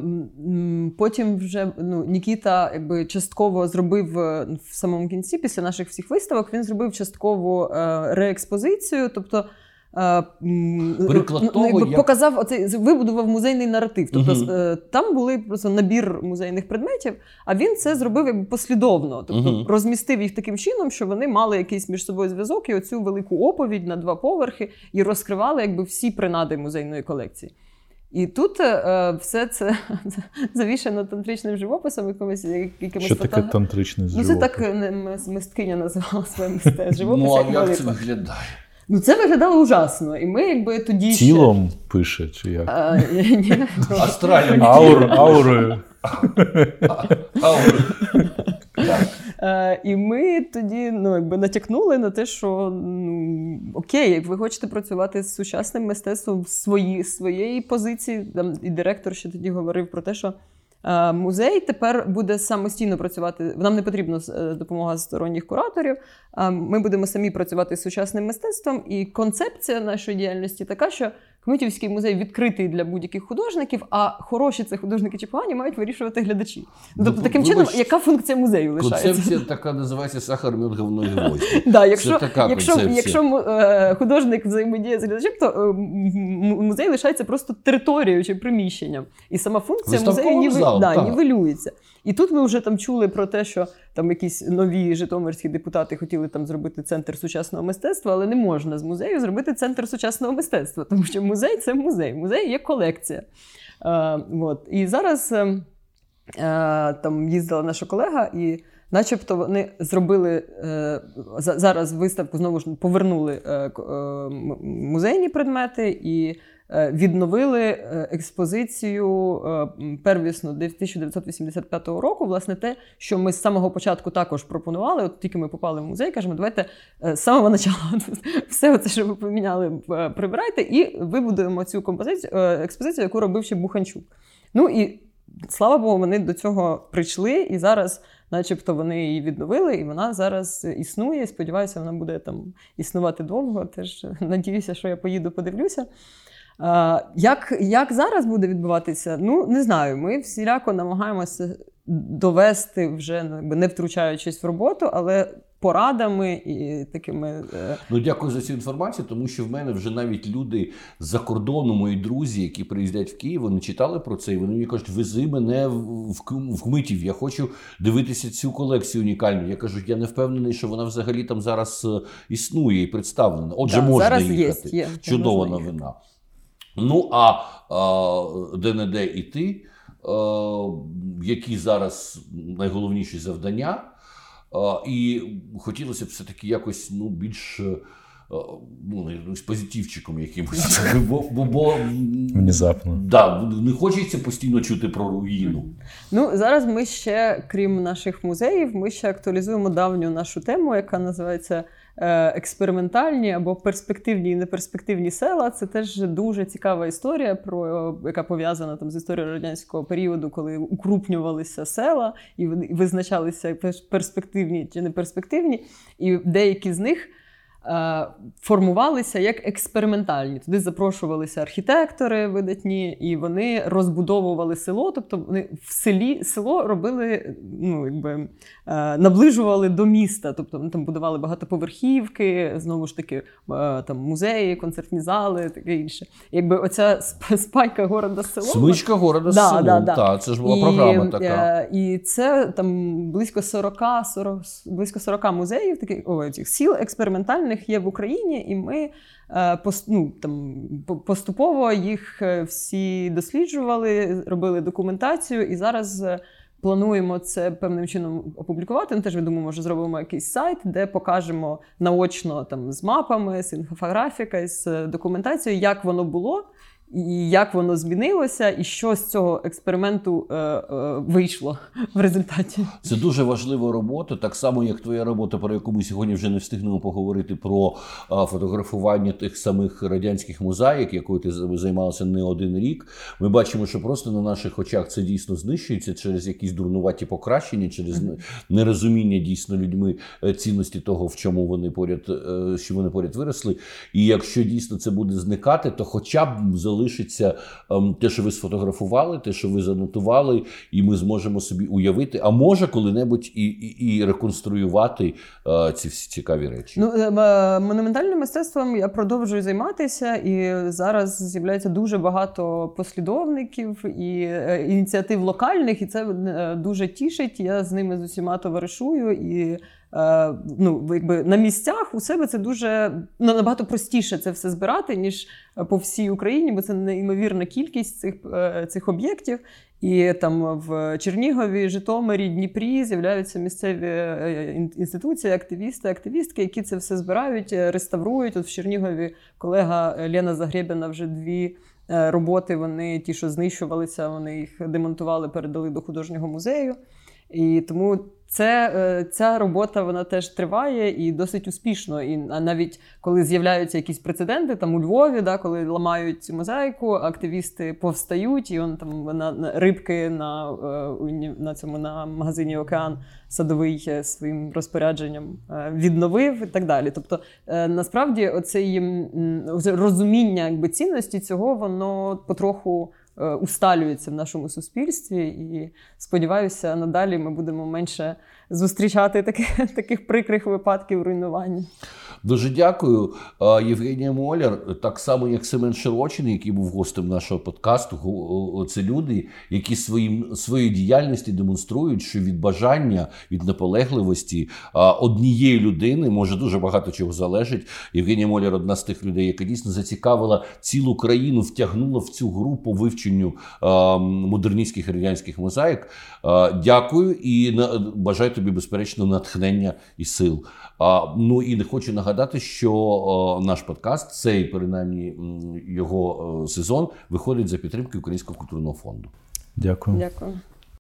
потім вже ну, Нікіта якби частково зробив е, в самому кінці, після наших всіх виставок, він зробив часткову е, реекспозицію. тобто Приклад ну, того, як... показав оцей вибудував музейний наратив. Тобто uh там були просто набір музейних предметів, а він це зробив якби послідовно. Тобто uh розмістив їх таким чином, що вони мали якийсь між собою зв'язок і оцю велику оповідь на два поверхи і розкривали якби всі принади музейної колекції. І тут е, все це [LAUGHS] завішено тантричним живописом, якимось якимось Що таке тантричний живопис? Ну, це так мисткиня називала своє [LAUGHS] мистецтво. живопис. Ну, а як це виглядає? Ну, це виглядало ужасно. І ми якби тоді. Тілом ще... пише, чи як? А, ні. Аур, аурою. Е, і ми тоді ну, якби натякнули на те, що ну, окей, як ви хочете працювати з сучасним мистецтвом в свої, своєї позиції. Там і директор ще тоді говорив про те, що музей тепер буде самостійно працювати. Нам не потрібна е, допомога сторонніх кураторів. Ми будемо самі працювати з сучасним мистецтвом. І концепція нашої діяльності така, що Кмитівський музей відкритий для будь-яких художників, а хороші це художники чи погані мають вирішувати глядачі. Ну, тобто, таким вибач, чином, яка функція музею лишається? Концепція така називається сахар мед говно і гвоздь. [LAUGHS] Да, якщо, така якщо, якщо е, художник взаємодіє з глядачем, то е, музей лишається просто територією чи приміщенням. І сама функція музею ніви, да, нівелюється. І тут ми вже там чули про те, що там якісь нові житомирські депутати хотіли там зробити центр сучасного мистецтва, але не можна з музею зробити центр сучасного мистецтва, тому що музей це музей. Музей є колекція. Е, от. І зараз е, е, там їздила наша колега, і начебто вони зробили е, зараз виставку знову ж повернули музейні предмети і. Е, Відновили е, експозицію е, м, первісну 1985 року. Власне, те, що ми з самого початку також пропонували. От тільки ми попали в музей, кажемо, давайте з самого початку [LAUGHS] все це, що ви поміняли, прибирайте, і вибудуємо цю композицію експозицію, яку робив ще Буханчук. Ну і слава Богу, вони до цього прийшли, і зараз, начебто, вони її відновили, і вона зараз існує. Сподіваюся, вона буде там існувати довго. Теж надіюся, що я поїду, подивлюся. Як, як зараз буде відбуватися? Ну не знаю. Ми всіляко намагаємося довести вже ну, не втручаючись в роботу, але порадами і такими. е, Ну, дякую за цю інформацію, тому що в мене вже навіть люди з-за кордону, мої друзі, які приїздять в Київ, вони читали про це, і вони мені кажуть, вези мене в, Кмитів, я хочу дивитися цю колекцію унікальну. Я кажу, я не впевнений, що вона взагалі там зараз е, існує і представлена. Отже, Да, можна зараз їхати. є, Чудова можна їхати. Ну, а, де-не-де і ти, які зараз найголовніші завдання? І хотілося б все-таки якось ну, більш е, ну, з позитивчиком якимось. [LAUGHS] Бо, бо, бо Внезапно. да, не хочеться постійно чути про руїну. Ну зараз ми ще, крім наших музеїв, ми ще актуалізуємо давню нашу тему, яка називається експериментальні або перспективні і неперспективні села. Це теж дуже цікава історія, про яка пов'язана там з історією радянського періоду, коли укрупнювалися села і визначалися пер- перспективні чи неперспективні, і деякі з них. Е, Формувалися як експериментальні. Туди запрошувалися архітектори видатні, і вони розбудовували село. Тобто вони в селі село робили, ну якби е, наближували до міста. Тобто вони там будували багатоповерхівки, знову ж таки, е, там музеї, концертні зали, таке інше. Якби оця спайка города село. Смичка города Да, селом. да, да. Та, це ж була програма така. І це там близько 40, 40, близько 40 музеїв, таких о, цих сіл експериментальних є в Україні, і ми е, ну, там, поступово їх е, всі досліджували, робили документацію, і зараз. е, Плануємо це певним чином опублікувати. Ну, теж я думаю, може зробимо якийсь сайт, де покажемо наочно там з мапами, з інфографікою, з документацією, як воно було, і як воно змінилося, і що з цього експерименту е, е, вийшло в результаті. Це дуже важлива робота, так само як твоя робота, про яку ми сьогодні вже не встигнемо поговорити про фотографування тих самих радянських мозаїк, якою ти займалася не один рік. Ми бачимо, що просто на наших очах це дійсно знищується через якісь дурнуваті покращення, через не- нерозуміння дійсно людьми е, цінності того, в чому вони поряд, е, що вони поряд виросли. І якщо дійсно це буде зникати, то хоча б залишиться ем, те, що ви сфотографували, те, що ви занотували, і ми зможемо собі уявити, а може коли-небудь і, і, і реконструювати е, ці всі цікаві речі. Ну, е, монументальним мистецтвом я продовжую займатися, і зараз з'являється дуже багато послідовників і е, ініціатив локальних, і це е, дуже тішить. Я з ними з усіма товаришую і. Е, Ну, якби на місцях у себе це дуже ну, набагато простіше це все збирати, ніж по всій Україні, бо це неймовірна кількість цих, е, цих об'єктів. І там в Чернігові, Житомирі, Дніпрі з'являються місцеві е, інституції, активісти, активістки, які це все збирають, реставрують. От в Чернігові колега Лена Загребіна вже дві роботи. Вони ті, що знищувалися, вони їх демонтували, передали до художнього музею. І тому це е, ця робота вона теж триває і досить успішно. І навіть коли з'являються якісь прецеденти, там у Львові, да, коли ламають мозаїку, активісти повстають, і он там на, на рибки на е, на цьому на магазині Океан садовий е, своїм розпорядженням відновив і так далі. Тобто, насправді, оце розуміння якби цінності цього, воно потроху. Е, усталюється в нашому суспільстві, і сподіваюся, надалі ми будемо менше зустрічати таких [LAUGHS] таких прикрих випадків руйнування. Дуже дякую, Євгенія Моляр. Так само, як Семен Широчин, який був гостем нашого подкасту. Це люди, які своїм своєю діяльністю демонструють, що від бажання, від наполегливості однієї людини може дуже багато чого залежить. Євгенія Моляр одна з тих людей, яка дійсно зацікавила цілу країну, втягнула в цю гру по вивченню модерністських радянських мозаїк. Дякую і бажаю тобі безперечно натхнення і сил. Ну і не хочу нагадати, що наш подкаст, цей принаймні його сезон, виходить за підтримки Українського культурного фонду. Дякую. Дякую.